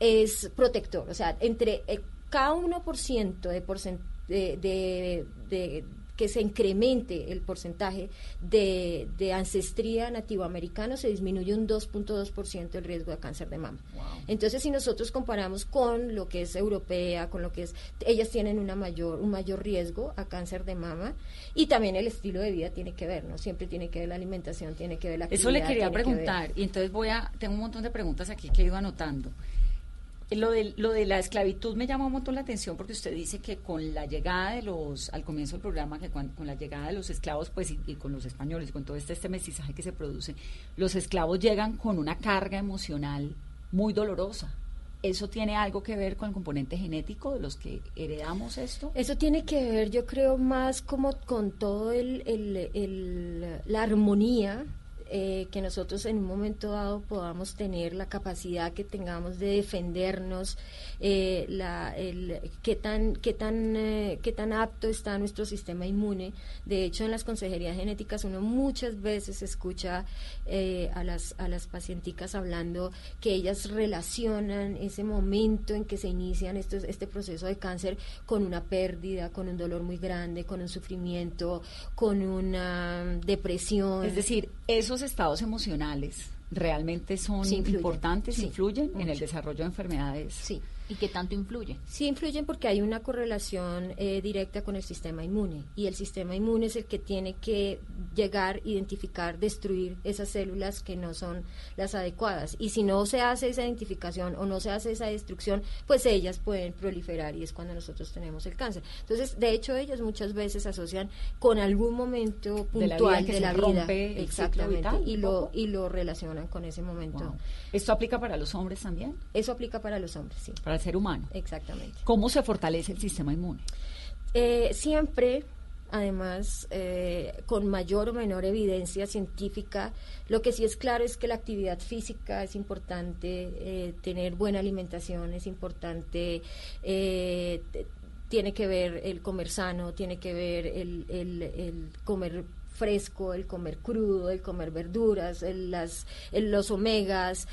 es protector. O sea, entre eh, cada 1% de, porcent de, de, de que se incremente el porcentaje de, de ancestría nativoamericana, se disminuye un 2.2% el riesgo de cáncer de mama. Entonces, si nosotros comparamos con lo que es europea, con lo que es, ellas tienen una mayor, un mayor riesgo a cáncer de mama y también el estilo de vida tiene que ver, ¿no? Siempre tiene que ver la alimentación, tiene que ver la Eso le quería preguntar, y entonces voy a, tengo un montón de preguntas aquí que he ido anotando. Lo de, lo de la esclavitud me llama un montón la atención porque usted dice que con la llegada de los, al comienzo del programa, que con, la llegada de los esclavos, pues y, con los españoles, con todo este, este mestizaje que se produce, los esclavos llegan con una carga emocional muy dolorosa. ¿Eso tiene algo que ver con el componente genético de los que heredamos esto? Eso tiene que ver, yo creo, más como con todo el, el la armonía eh, que nosotros en un momento dado podamos tener la capacidad que tengamos de defendernos, eh, la, el, qué tan, qué tan, eh, qué tan apto está nuestro sistema inmune. De hecho, en las consejerías genéticas uno muchas veces escucha a las a las pacienticas hablando que ellas relacionan ese momento en que se inician estos, este proceso de cáncer con una pérdida, con un dolor muy grande, con un sufrimiento, con una depresión. Es decir, esos estados emocionales realmente son importantes, influyen en el desarrollo de enfermedades. Sí. ¿Y qué tanto influye? Sí, influyen porque hay una correlación eh, directa con el sistema inmune y el sistema inmune es el que tiene que llegar, identificar, destruir esas células que no son las adecuadas. Y si no se hace esa identificación o no se hace esa destrucción, pues ellas pueden proliferar y es cuando nosotros tenemos el cáncer. Entonces, de hecho, ellos muchas veces asocian con algún momento puntual de la vida, exactamente, y lo y lo relacionan con ese momento. ¿Esto aplica para los hombres también? Eso aplica para los hombres, sí al ser humano. Exactamente. ¿Cómo se fortalece el sistema inmune? Eh, siempre, además, eh, con mayor o menor evidencia científica, lo que sí es claro es que la actividad física es importante, eh, tener buena alimentación es importante, tiene que ver el comer sano, tiene que ver el, el, comer fresco, el comer crudo, el comer verduras, las, los omegas,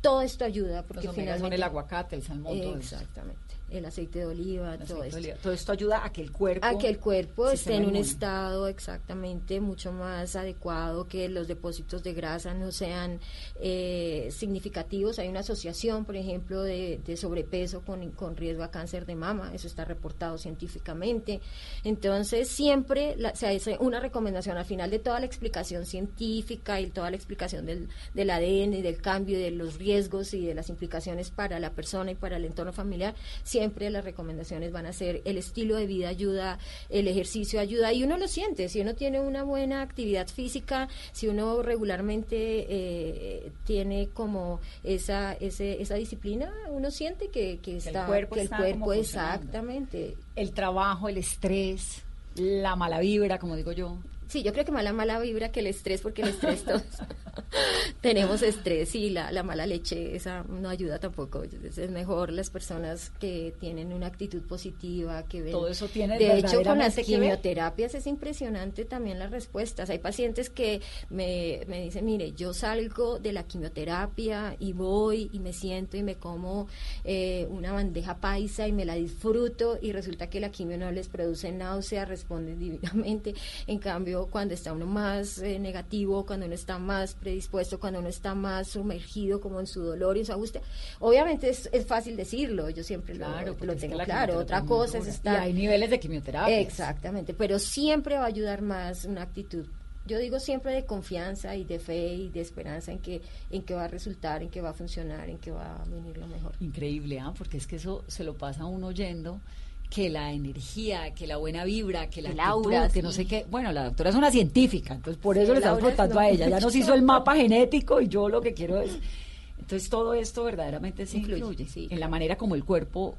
todo esto ayuda porque finalmente son el aguacate, el salmón, exactamente el aceite de oliva, todo esto. Todo esto ayuda a que el cuerpo... A que el cuerpo esté en un estado exactamente mucho más adecuado, que los depósitos de grasa no sean eh, significativos. Hay una asociación, por ejemplo, de, sobrepeso con, con, riesgo a cáncer de mama, eso está reportado científicamente. Entonces, siempre se hace una recomendación al final de toda la explicación científica y toda la explicación del, del ADN y del cambio de los riesgos y de las implicaciones para la persona y para el entorno familiar, siempre las recomendaciones van a ser el estilo de vida ayuda, el ejercicio ayuda y uno lo siente, si uno tiene una buena actividad física, si uno regularmente eh, tiene como esa, ese, esa disciplina, uno siente que, que está, el cuerpo, que el cuerpo exactamente. El trabajo, el estrés, la mala vibra, como digo yo. Sí, yo creo que más la mala vibra que el estrés, porque el estrés todos tenemos estrés y la, la, mala leche, esa no ayuda tampoco. Es mejor las personas que tienen una actitud positiva, que ven. Todo eso tiene De hecho, con las quimioterapias es impresionante también las respuestas. Hay pacientes que me, me dicen, mire, yo salgo de la quimioterapia y voy y me siento y me como eh, una bandeja paisa y me la disfruto y resulta que la quimio no les produce náusea, responden divinamente. En cambio, cuando está uno más eh, negativo, cuando uno está más predispuesto, cuando uno está más sumergido como en su dolor y en su angustia. Obviamente es, es fácil decirlo, yo siempre lo, lo tengo claro. Otra cosa es estar... Y hay niveles de quimioterapia. Exactamente, pero siempre va a ayudar más una actitud yo digo siempre de confianza y de fe y de esperanza en que en que va a resultar, en que va a funcionar, en que va a venir lo mejor. Increíble, ¿ah? porque es que eso se lo pasa a uno oyendo que la energía, que la buena vibra, que la Laura, que no sé qué. Bueno, la doctora es una científica, entonces por eso le estamos contando a ella. Ya nos hizo el mapa genético y yo lo que quiero es Entonces todo esto verdaderamente se incluye, en la manera como el cuerpo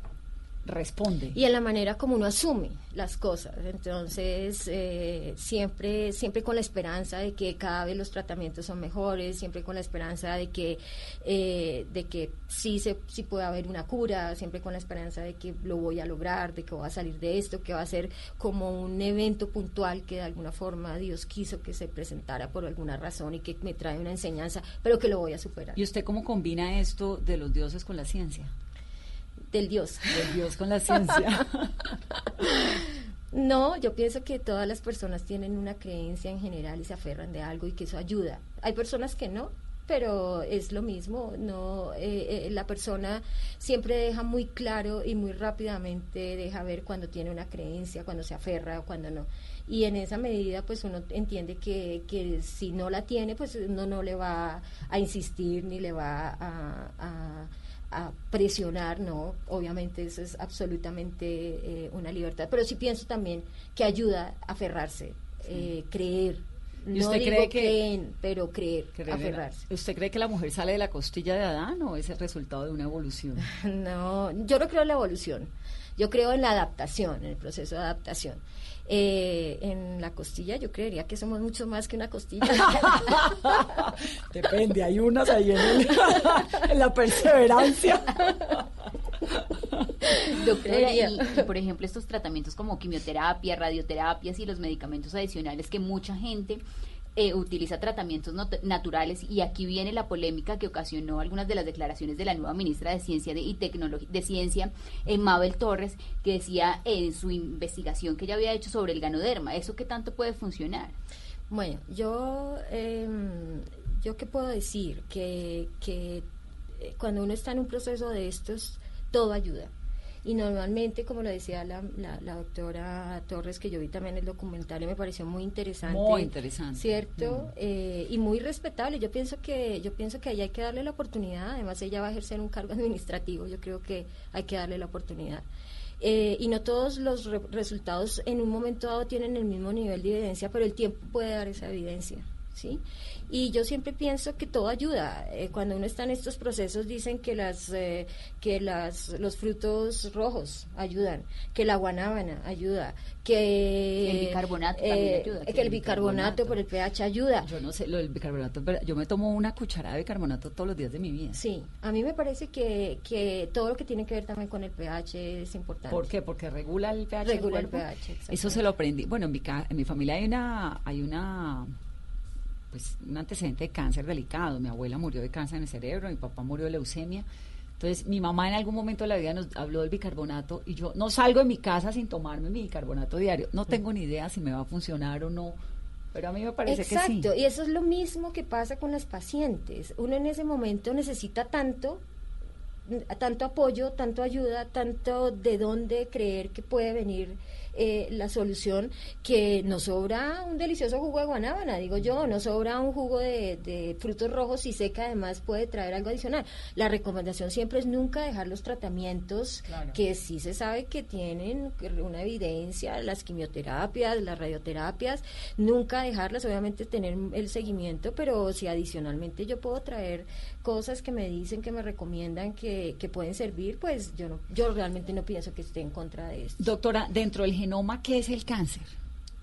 responde. Y en la manera como uno asume las cosas. Entonces, eh, siempre, siempre con la esperanza de que cada vez los tratamientos son mejores, siempre con la esperanza de que, eh, de que sí, se, sí puede haber una cura, siempre con la esperanza de que lo voy a lograr, de que voy a salir de esto, que va a ser como un evento puntual que de alguna forma Dios quiso que se presentara por alguna razón y que me trae una enseñanza, pero que lo voy a superar. ¿Y usted cómo combina esto de los dioses con la ciencia? Del Dios. Del Dios con la ciencia. no, yo pienso que todas las personas tienen una creencia en general y se aferran de algo y que eso ayuda. Hay personas que no, pero es lo mismo, no eh, eh, la persona siempre deja muy claro y muy rápidamente deja ver cuando tiene una creencia, cuando se aferra o cuando no. Y en esa medida, pues uno entiende que, que si no la tiene, pues uno no le va a insistir ni le va a a presionar, no, obviamente eso es absolutamente eh, una libertad, pero sí pienso también que ayuda a aferrarse, eh, creer. no usted cree que, creen, pero creer, aferrarse. ¿Usted cree que la mujer sale de la costilla de Adán o es el resultado de una evolución? no, yo no creo en la evolución. Yo creo en la adaptación, en el proceso de adaptación. Eh, en la costilla yo creería que somos mucho más que una costilla. Depende, hay unas ahí en, la perseverancia. Doctora, y, por ejemplo estos tratamientos como quimioterapia, radioterapias y los medicamentos adicionales que mucha gente eh, utiliza tratamientos naturales y aquí viene la polémica que ocasionó algunas de las declaraciones de la nueva ministra de Ciencia y Tecnología de Ciencia, eh, Mabel Torres, que decía en su investigación que ella había hecho sobre el ganoderma, ¿eso qué tanto puede funcionar? Bueno, yo, em, yo qué puedo decir, que, que eh, cuando uno está en un proceso de estos, todo ayuda y normalmente, como lo decía la, la, doctora Torres, que yo vi también el documental y me pareció muy interesante. Muy interesante. ¿Cierto? Mm. Eh, y muy respetable. Yo pienso que yo pienso que ahí hay que darle la oportunidad. Además, ella va a ejercer un cargo administrativo. Yo creo que hay que darle la oportunidad. Eh, y no todos los resultados en un momento dado tienen el mismo nivel de evidencia, pero el tiempo puede dar esa evidencia. ¿sí? Y yo siempre pienso que todo ayuda. Eh, cuando uno está en estos procesos dicen que las eh, que las los frutos rojos ayudan, que la guanábana ayuda, que el bicarbonato también ayuda. Que, el bicarbonato, por el pH ayuda. Yo no sé lo del bicarbonato, pero yo me tomo una cucharada de bicarbonato todos los días de mi vida. Sí, a mí me parece que, que todo lo que tiene que ver también con el pH es importante. ¿Por qué? Porque regula el pH. Regula el pH. Eso se lo aprendí. Bueno, en mi, en mi familia hay una hay una pues un antecedente de cáncer delicado. Mi abuela murió de cáncer en el cerebro, mi papá murió de leucemia. Entonces, mi mamá en algún momento de la vida nos habló del bicarbonato y yo no salgo de mi casa sin tomarme mi bicarbonato diario. No tengo ni idea si me va a funcionar o no, pero a mí me parece que sí. Exacto, y eso es lo mismo que pasa con las pacientes. Uno en ese momento necesita tanto tanto apoyo, tanto ayuda, tanto de dónde creer que puede venir eh, la solución, que nos sobra un delicioso jugo de guanábana, digo yo, no sobra un jugo de, frutos rojos y sé que además puede traer algo adicional. La recomendación siempre es nunca dejar los tratamientos que sí se sabe que tienen una evidencia, las quimioterapias, las radioterapias, nunca dejarlas, obviamente tener el seguimiento, pero si adicionalmente yo puedo traer cosas que me dicen, que me recomiendan, que, que pueden servir, pues yo no, yo realmente no pienso que esté en contra de esto. Doctora, dentro del genoma, ¿qué es el cáncer?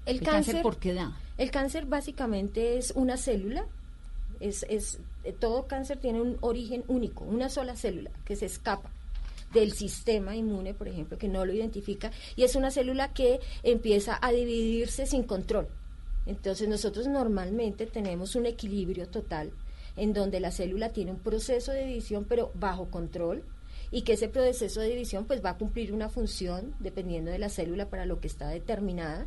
El, cáncer, ¿por qué da? El cáncer básicamente es una célula, es, es, eh, todo cáncer tiene un origen único, una sola célula que se escapa del sistema inmune, por ejemplo, que no lo identifica, y es una célula que empieza a dividirse sin control. Entonces nosotros normalmente tenemos un equilibrio total en donde la célula tiene un proceso de división pero bajo control, y que ese proceso de división pues va a cumplir una función dependiendo de la célula para lo que está determinada,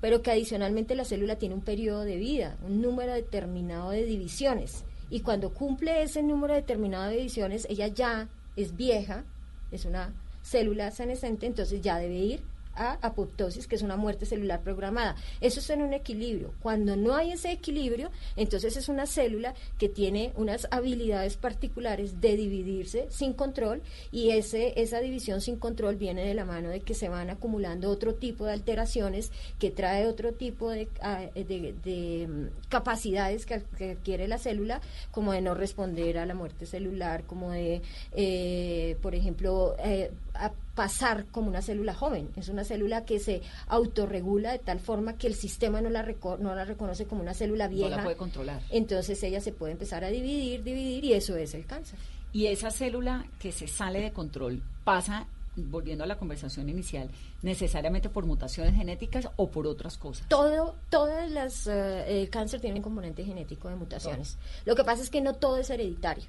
pero que adicionalmente la célula tiene un periodo de vida, un número determinado de divisiones. Y cuando cumple ese número determinado de divisiones ella ya es vieja, es una célula senescente, entonces ya debe ir a apoptosis, que es una muerte celular programada. Eso es en un equilibrio. Cuando no hay ese equilibrio, entonces es una célula que tiene unas habilidades particulares de dividirse sin control y ese, esa división sin control viene de la mano de que se van acumulando otro tipo de alteraciones que trae otro tipo de, ah, de, mm, capacidades que, adquiere la célula, como de no responder a la muerte celular, como de, eh, por ejemplo, eh, pasar como una célula joven. Es una célula que se autorregula de tal forma que el sistema no la, no la reconoce como una célula vieja. No la puede controlar. Entonces ella se puede empezar a dividir, dividir y eso es el cáncer. Y esa célula que se sale de control pasa volviendo a la conversación inicial, necesariamente por mutaciones genéticas o por otras cosas? Todo, todas las, eh, el cáncer tiene un componente genético de mutaciones. Lo que pasa es que no todo es hereditario.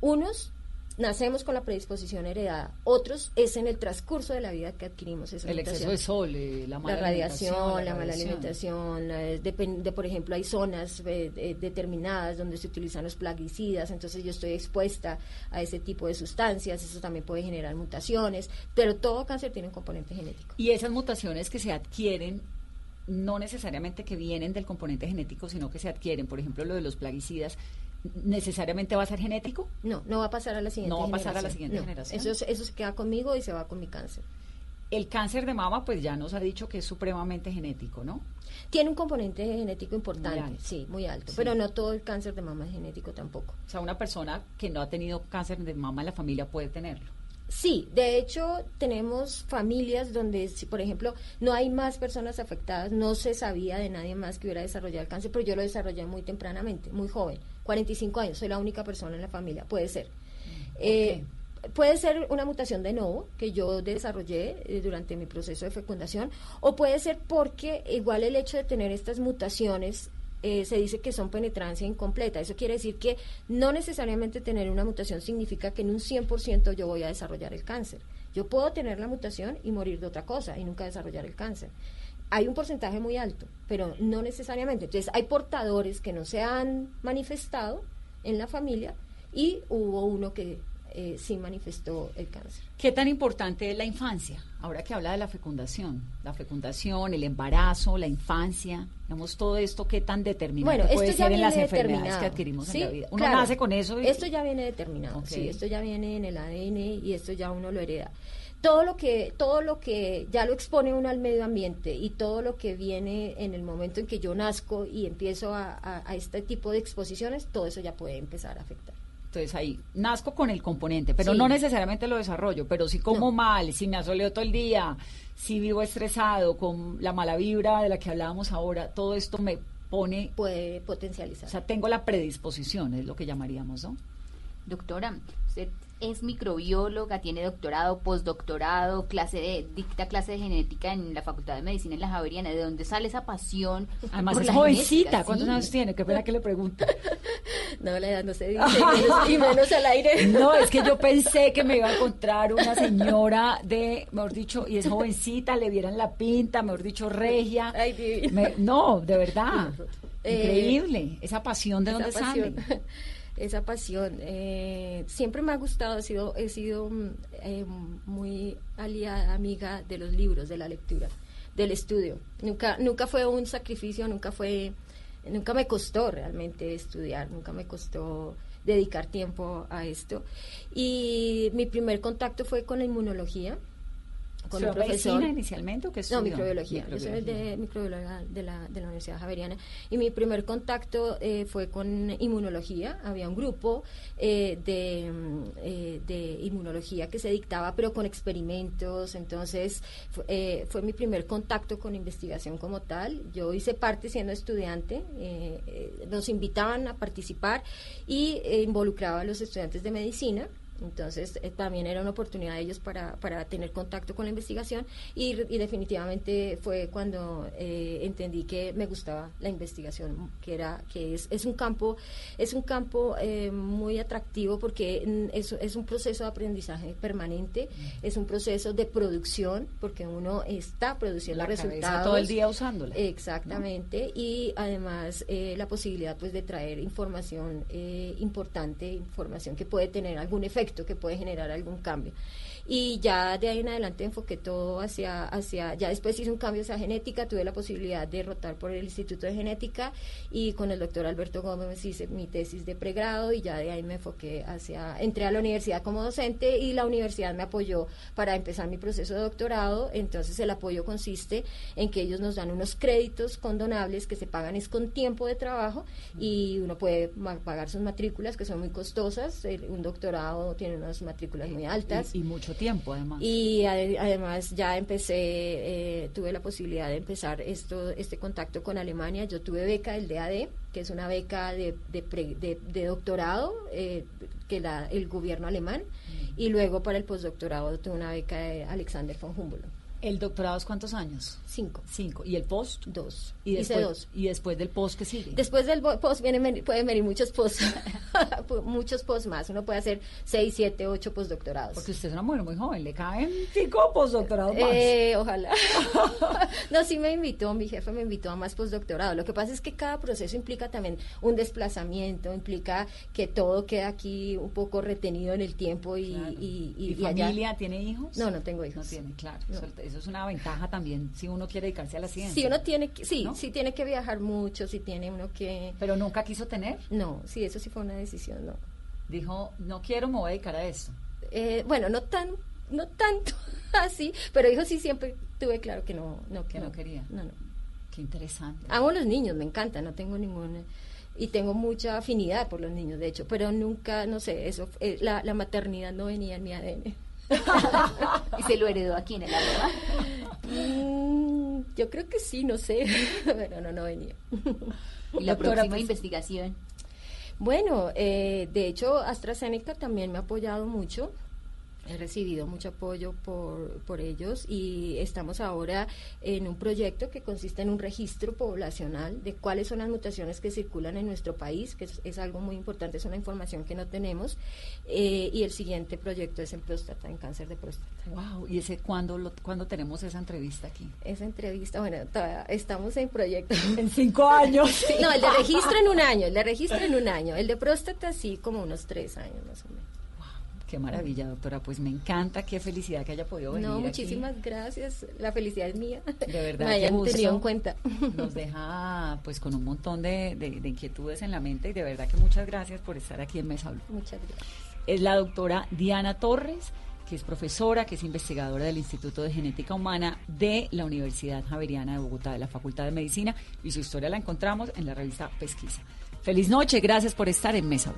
Unos nacemos con la predisposición heredada. Otros es en el transcurso de la vida que adquirimos esa El exceso de sol, eh, la mala radiación, la, mala alimentación. de, por ejemplo, hay zonas eh, determinadas donde se utilizan los plaguicidas, entonces yo estoy expuesta a ese tipo de sustancias, eso también puede generar mutaciones, pero todo cáncer tiene un componente genético. Y esas mutaciones que se adquieren no necesariamente que vienen del componente genético, sino que se adquieren, por ejemplo, lo de los plaguicidas, necesariamente va a ser genético? No, no va a pasar a la siguiente generación. No va a pasar a la siguiente generación. Eso, eso se queda conmigo y se va con mi cáncer. El cáncer de mama, pues ya nos ha dicho que es supremamente genético, ¿no? Tiene un componente genético importante, sí, muy alto, pero no todo el cáncer de mama es genético tampoco. O sea, una persona que no ha tenido cáncer de mama en la familia puede tenerlo. Sí, de hecho tenemos familias donde, si, por ejemplo, no hay más personas afectadas, no se sabía de nadie más que hubiera desarrollado el cáncer, pero yo lo desarrollé muy tempranamente, muy joven, 45 años, soy la única persona en la familia, puede ser. Eh, puede ser una mutación de nuevo que yo desarrollé eh, durante mi proceso de fecundación, o puede ser porque igual el hecho de tener estas mutaciones eh, se dice que son penetrancia incompleta. Eso quiere decir que no necesariamente tener una mutación significa que en un 100% yo voy a desarrollar el cáncer. Yo puedo tener la mutación y morir de otra cosa y nunca desarrollar el cáncer. Hay un porcentaje muy alto, pero no necesariamente. Entonces, hay portadores que no se han manifestado en la familia y hubo uno que eh, sí manifestó el cáncer. ¿Qué tan importante es la infancia? Ahora que habla de la fecundación, la fecundación, el embarazo, la infancia, digamos, todo esto, ¿qué tan determinante bueno, puede esto ya ser en las enfermedades que adquirimos en la vida? Uno nace con eso. Esto ya viene determinado, sí, esto ya viene en el ADN y esto ya uno lo hereda todo lo que todo lo que ya lo expone uno al medio ambiente y todo lo que viene en el momento en que yo nazco y empiezo a este tipo de exposiciones todo eso ya puede empezar a afectar entonces ahí nazco con el componente, pero no necesariamente lo desarrollo, pero si como mal, si me asoleo todo el día, si vivo estresado, con la mala vibra de la que hablábamos ahora, todo esto me pone... Puede potencializar. O sea, tengo la predisposición, es lo que llamaríamos, ¿no? Doctora, usted es microbióloga, tiene doctorado, postdoctorado, clase de, dicta clase de genética en la Facultad de Medicina en la Javeriana. ¿De dónde sale esa pasión? Además es jovencita, ¿cuántos años tiene? Qué pena que le pregunte. no, la edad no se dice, y menos al aire. no, es que yo pensé que me iba a encontrar una señora de, mejor dicho, y es jovencita, le vieran la pinta, mejor dicho, regia. Ay, no, de verdad. Eh, Increíble, esa pasión de dónde sale esa pasión. Eh, siempre me ha gustado, he sido, he sido mm, eh, muy aliada, amiga de los libros, de la lectura, del estudio. Nunca, nunca fue un sacrificio, nunca fue, nunca me costó realmente estudiar, nunca me costó dedicar tiempo a esto. Y mi primer contacto fue con la inmunología con un profesor. inicialmente o qué No, microbiología. Yo soy de microbiología de la, de la Universidad Javeriana. Y mi primer contacto eh, fue con inmunología. Había un grupo eh, de, mm, eh, de inmunología que se dictaba, pero con experimentos. Entonces, fue mi primer contacto con investigación como tal. Yo hice parte siendo estudiante. nos invitaban a participar y involucraba a los estudiantes de medicina entonces eh, también era una oportunidad de ellos para, para tener contacto con la investigación y, definitivamente fue cuando eh, entendí que me gustaba la investigación, que era que es, es un campo es un campo eh, muy atractivo porque es, es, un proceso de aprendizaje permanente, es un proceso de producción porque uno está produciendo la resultados. todo el día usándola. Exactamente. Y además la posibilidad pues de traer información importante, información que puede tener algún efecto que puede generar algún cambio y ya de ahí en adelante enfoqué todo hacia, hacia, ya después hice un cambio hacia genética, tuve la posibilidad de rotar por el Instituto de Genética y con el doctor Alberto Gómez hice mi tesis de pregrado y ya de ahí me enfoqué hacia, entré a la universidad como docente y la universidad me apoyó para empezar mi proceso de doctorado, entonces el apoyo consiste en que ellos nos dan unos créditos condonables que se pagan es con tiempo de trabajo y uno puede pagar sus matrículas que son muy costosas, un doctorado tiene unas matrículas muy altas. y mucho tiempo además. Y además ya empecé, eh, tuve la posibilidad de empezar esto, este contacto con Alemania. Yo tuve beca del DAD, que es una beca de, de, de, doctorado eh, que la, el gobierno alemán, mm. y luego para el postdoctorado tuve una beca de Alexander von Humboldt. ¿El doctorado es cuántos años? Cinco. Cinco. ¿Y el post? Dos. ¿Y después, dos. ¿Y después del post qué sigue? Después del post vienen, pueden venir muchos posts, muchos posts más. Uno puede hacer seis, siete, ocho postdoctorados. Porque usted es una mujer muy joven, ¿le caen cinco postdoctorados más? Eh, ojalá. no, sí me invitó, mi jefe me invitó a más postdoctorados. Lo que pasa es que cada proceso implica también un desplazamiento, implica que todo queda aquí un poco retenido en el tiempo y, y, familia? ¿Tiene hijos? No, no tengo hijos. No tiene, claro es una ventaja también si uno quiere dedicarse a la ciencia. Sí, uno tiene que, sí, sí tiene que viajar mucho, si tiene uno que... ¿Pero nunca quiso tener? No, sí, eso sí fue una decisión, no. Dijo, no quiero, me voy a dedicar a eso. Eh, bueno, no tan, no tanto así, pero dijo, sí, siempre tuve claro que no, no, que no, quería. No, no. Qué interesante. Amo los niños, me encanta, no tengo ninguna y tengo mucha afinidad por los niños, de hecho, pero nunca, no sé, eso, eh, la, la maternidad no venía en mi ADN. ¿Y se lo heredó aquí en el agua? Mm, yo creo que sí, no sé, pero no, no venía. ¿Y la próxima pues, investigación? Bueno, eh, de hecho AstraZeneca también me ha apoyado mucho He recibido mucho apoyo por, por ellos y estamos ahora en un proyecto que consiste en un registro poblacional de cuáles son las mutaciones que circulan en nuestro país, que es, algo muy importante, es una información que no tenemos. Eh, y el siguiente proyecto es en próstata, en cáncer de próstata. ¡Wow! ¿Y ese cuándo, lo, cuándo tenemos esa entrevista aquí? Esa entrevista, bueno, estamos en proyecto. En cinco años. no, el de registro en un año, el de registro en un año. El de próstata sí, como unos tres años más o menos. Qué maravilla, doctora. Pues me encanta, qué felicidad que haya podido venir. No, muchísimas gracias. La felicidad es mía. De verdad. Me hayan tenido en cuenta. Nos deja pues con un montón de, inquietudes en la mente y de verdad que muchas gracias por estar aquí en Mesa Muchas gracias. Es la doctora Diana Torres que es profesora, que es investigadora del Instituto de Genética Humana de la Universidad Javeriana de Bogotá, de la Facultad de Medicina, y su historia la encontramos en la revista Pesquisa. Feliz noche, gracias por estar en Mesa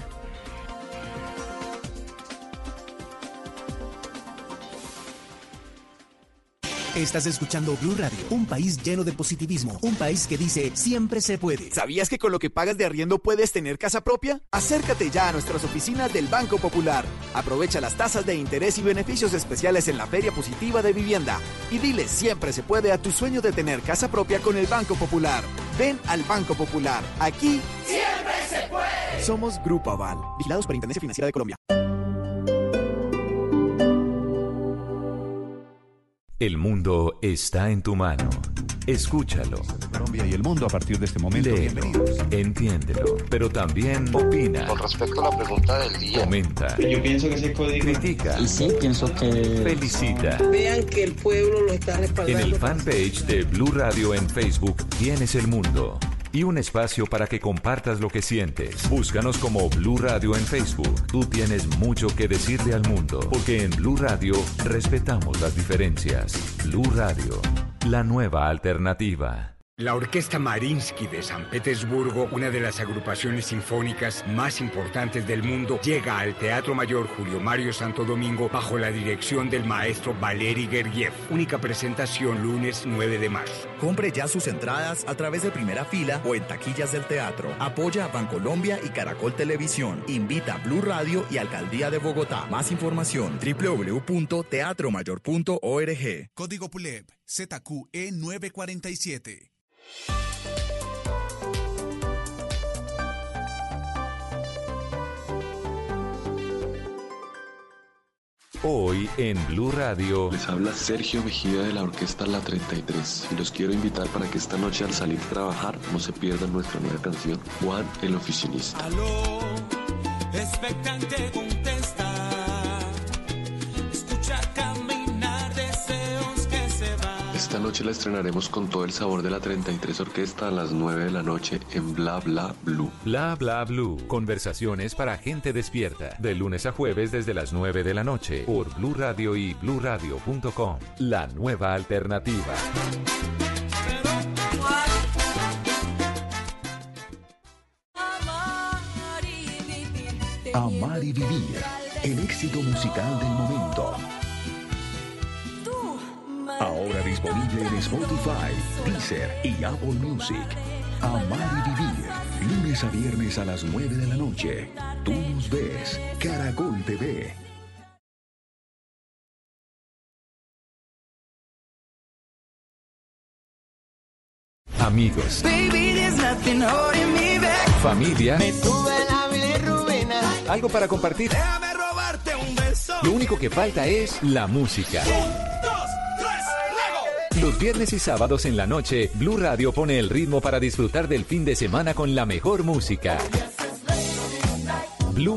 Estás escuchando Blue Radio, un país lleno de positivismo, un país que dice siempre se puede. ¿Sabías que con lo que pagas de arriendo puedes tener casa propia? Acércate ya a nuestras oficinas del Banco Popular. Aprovecha las tasas de interés y beneficios especiales en la Feria Positiva de Vivienda y dile siempre se puede a tu sueño de tener casa propia con el Banco Popular. Ven al Banco Popular. Aquí siempre se puede. Somos Grupo Aval, vigilados por Intendencia Financiera de Colombia. El mundo está en tu mano. Escúchalo. Colombia y el mundo a partir de este momento. entiéndelo, pero también opina. Con respecto a la pregunta del día. Comenta. Yo pienso que ese código. Critica. Y sí, pienso que. Felicita. Vean que el pueblo lo está respaldando. En el fanpage de Blue Radio en Facebook tienes el mundo y un espacio para que compartas lo que sientes. Búscanos como Blue Radio en Facebook. Tú tienes mucho que decirle al mundo, porque en Blue Radio respetamos las diferencias. Blue Radio, la nueva alternativa. La Orquesta Marinsky de San Petersburgo, una de las agrupaciones sinfónicas más importantes del mundo, llega al Teatro Mayor Julio Mario Santo Domingo bajo la dirección del maestro Valery Gergiev. Única presentación lunes 9 de marzo. Compre ya sus entradas a través de primera fila o en taquillas del teatro. Apoya a Bancolombia y Caracol Televisión. Invita a Blue Radio y Alcaldía de Bogotá. Más información www.teatromayor.org. Código PULEP ZQE 947. Hoy en Blue Radio. Les habla Sergio Mejía de la Orquesta La 33 y los quiero invitar para que esta noche al salir a trabajar no se pierdan nuestra nueva canción, Juan el Oficinista. Aló, expectante contesta Esta noche la estrenaremos con todo el sabor de la 33 Orquesta a las 9 de la noche en Bla Bla Blue. Bla Bla Blue. Conversaciones para gente despierta. De lunes a jueves desde las 9 de la noche por Blue Radio y bluradio.com. La nueva alternativa. Amar y vivir. El éxito musical del momento. Ahora disponible en Spotify, Deezer y Apple Music. Amar y vivir. Lunes a viernes a las 9 de la noche. Tú nos ves. Caracol TV. Amigos. Familia. Algo para compartir. Lo único que falta es la música. Los viernes y sábados en la noche, Blue Radio pone el ritmo para disfrutar del fin de semana con la mejor música. Blue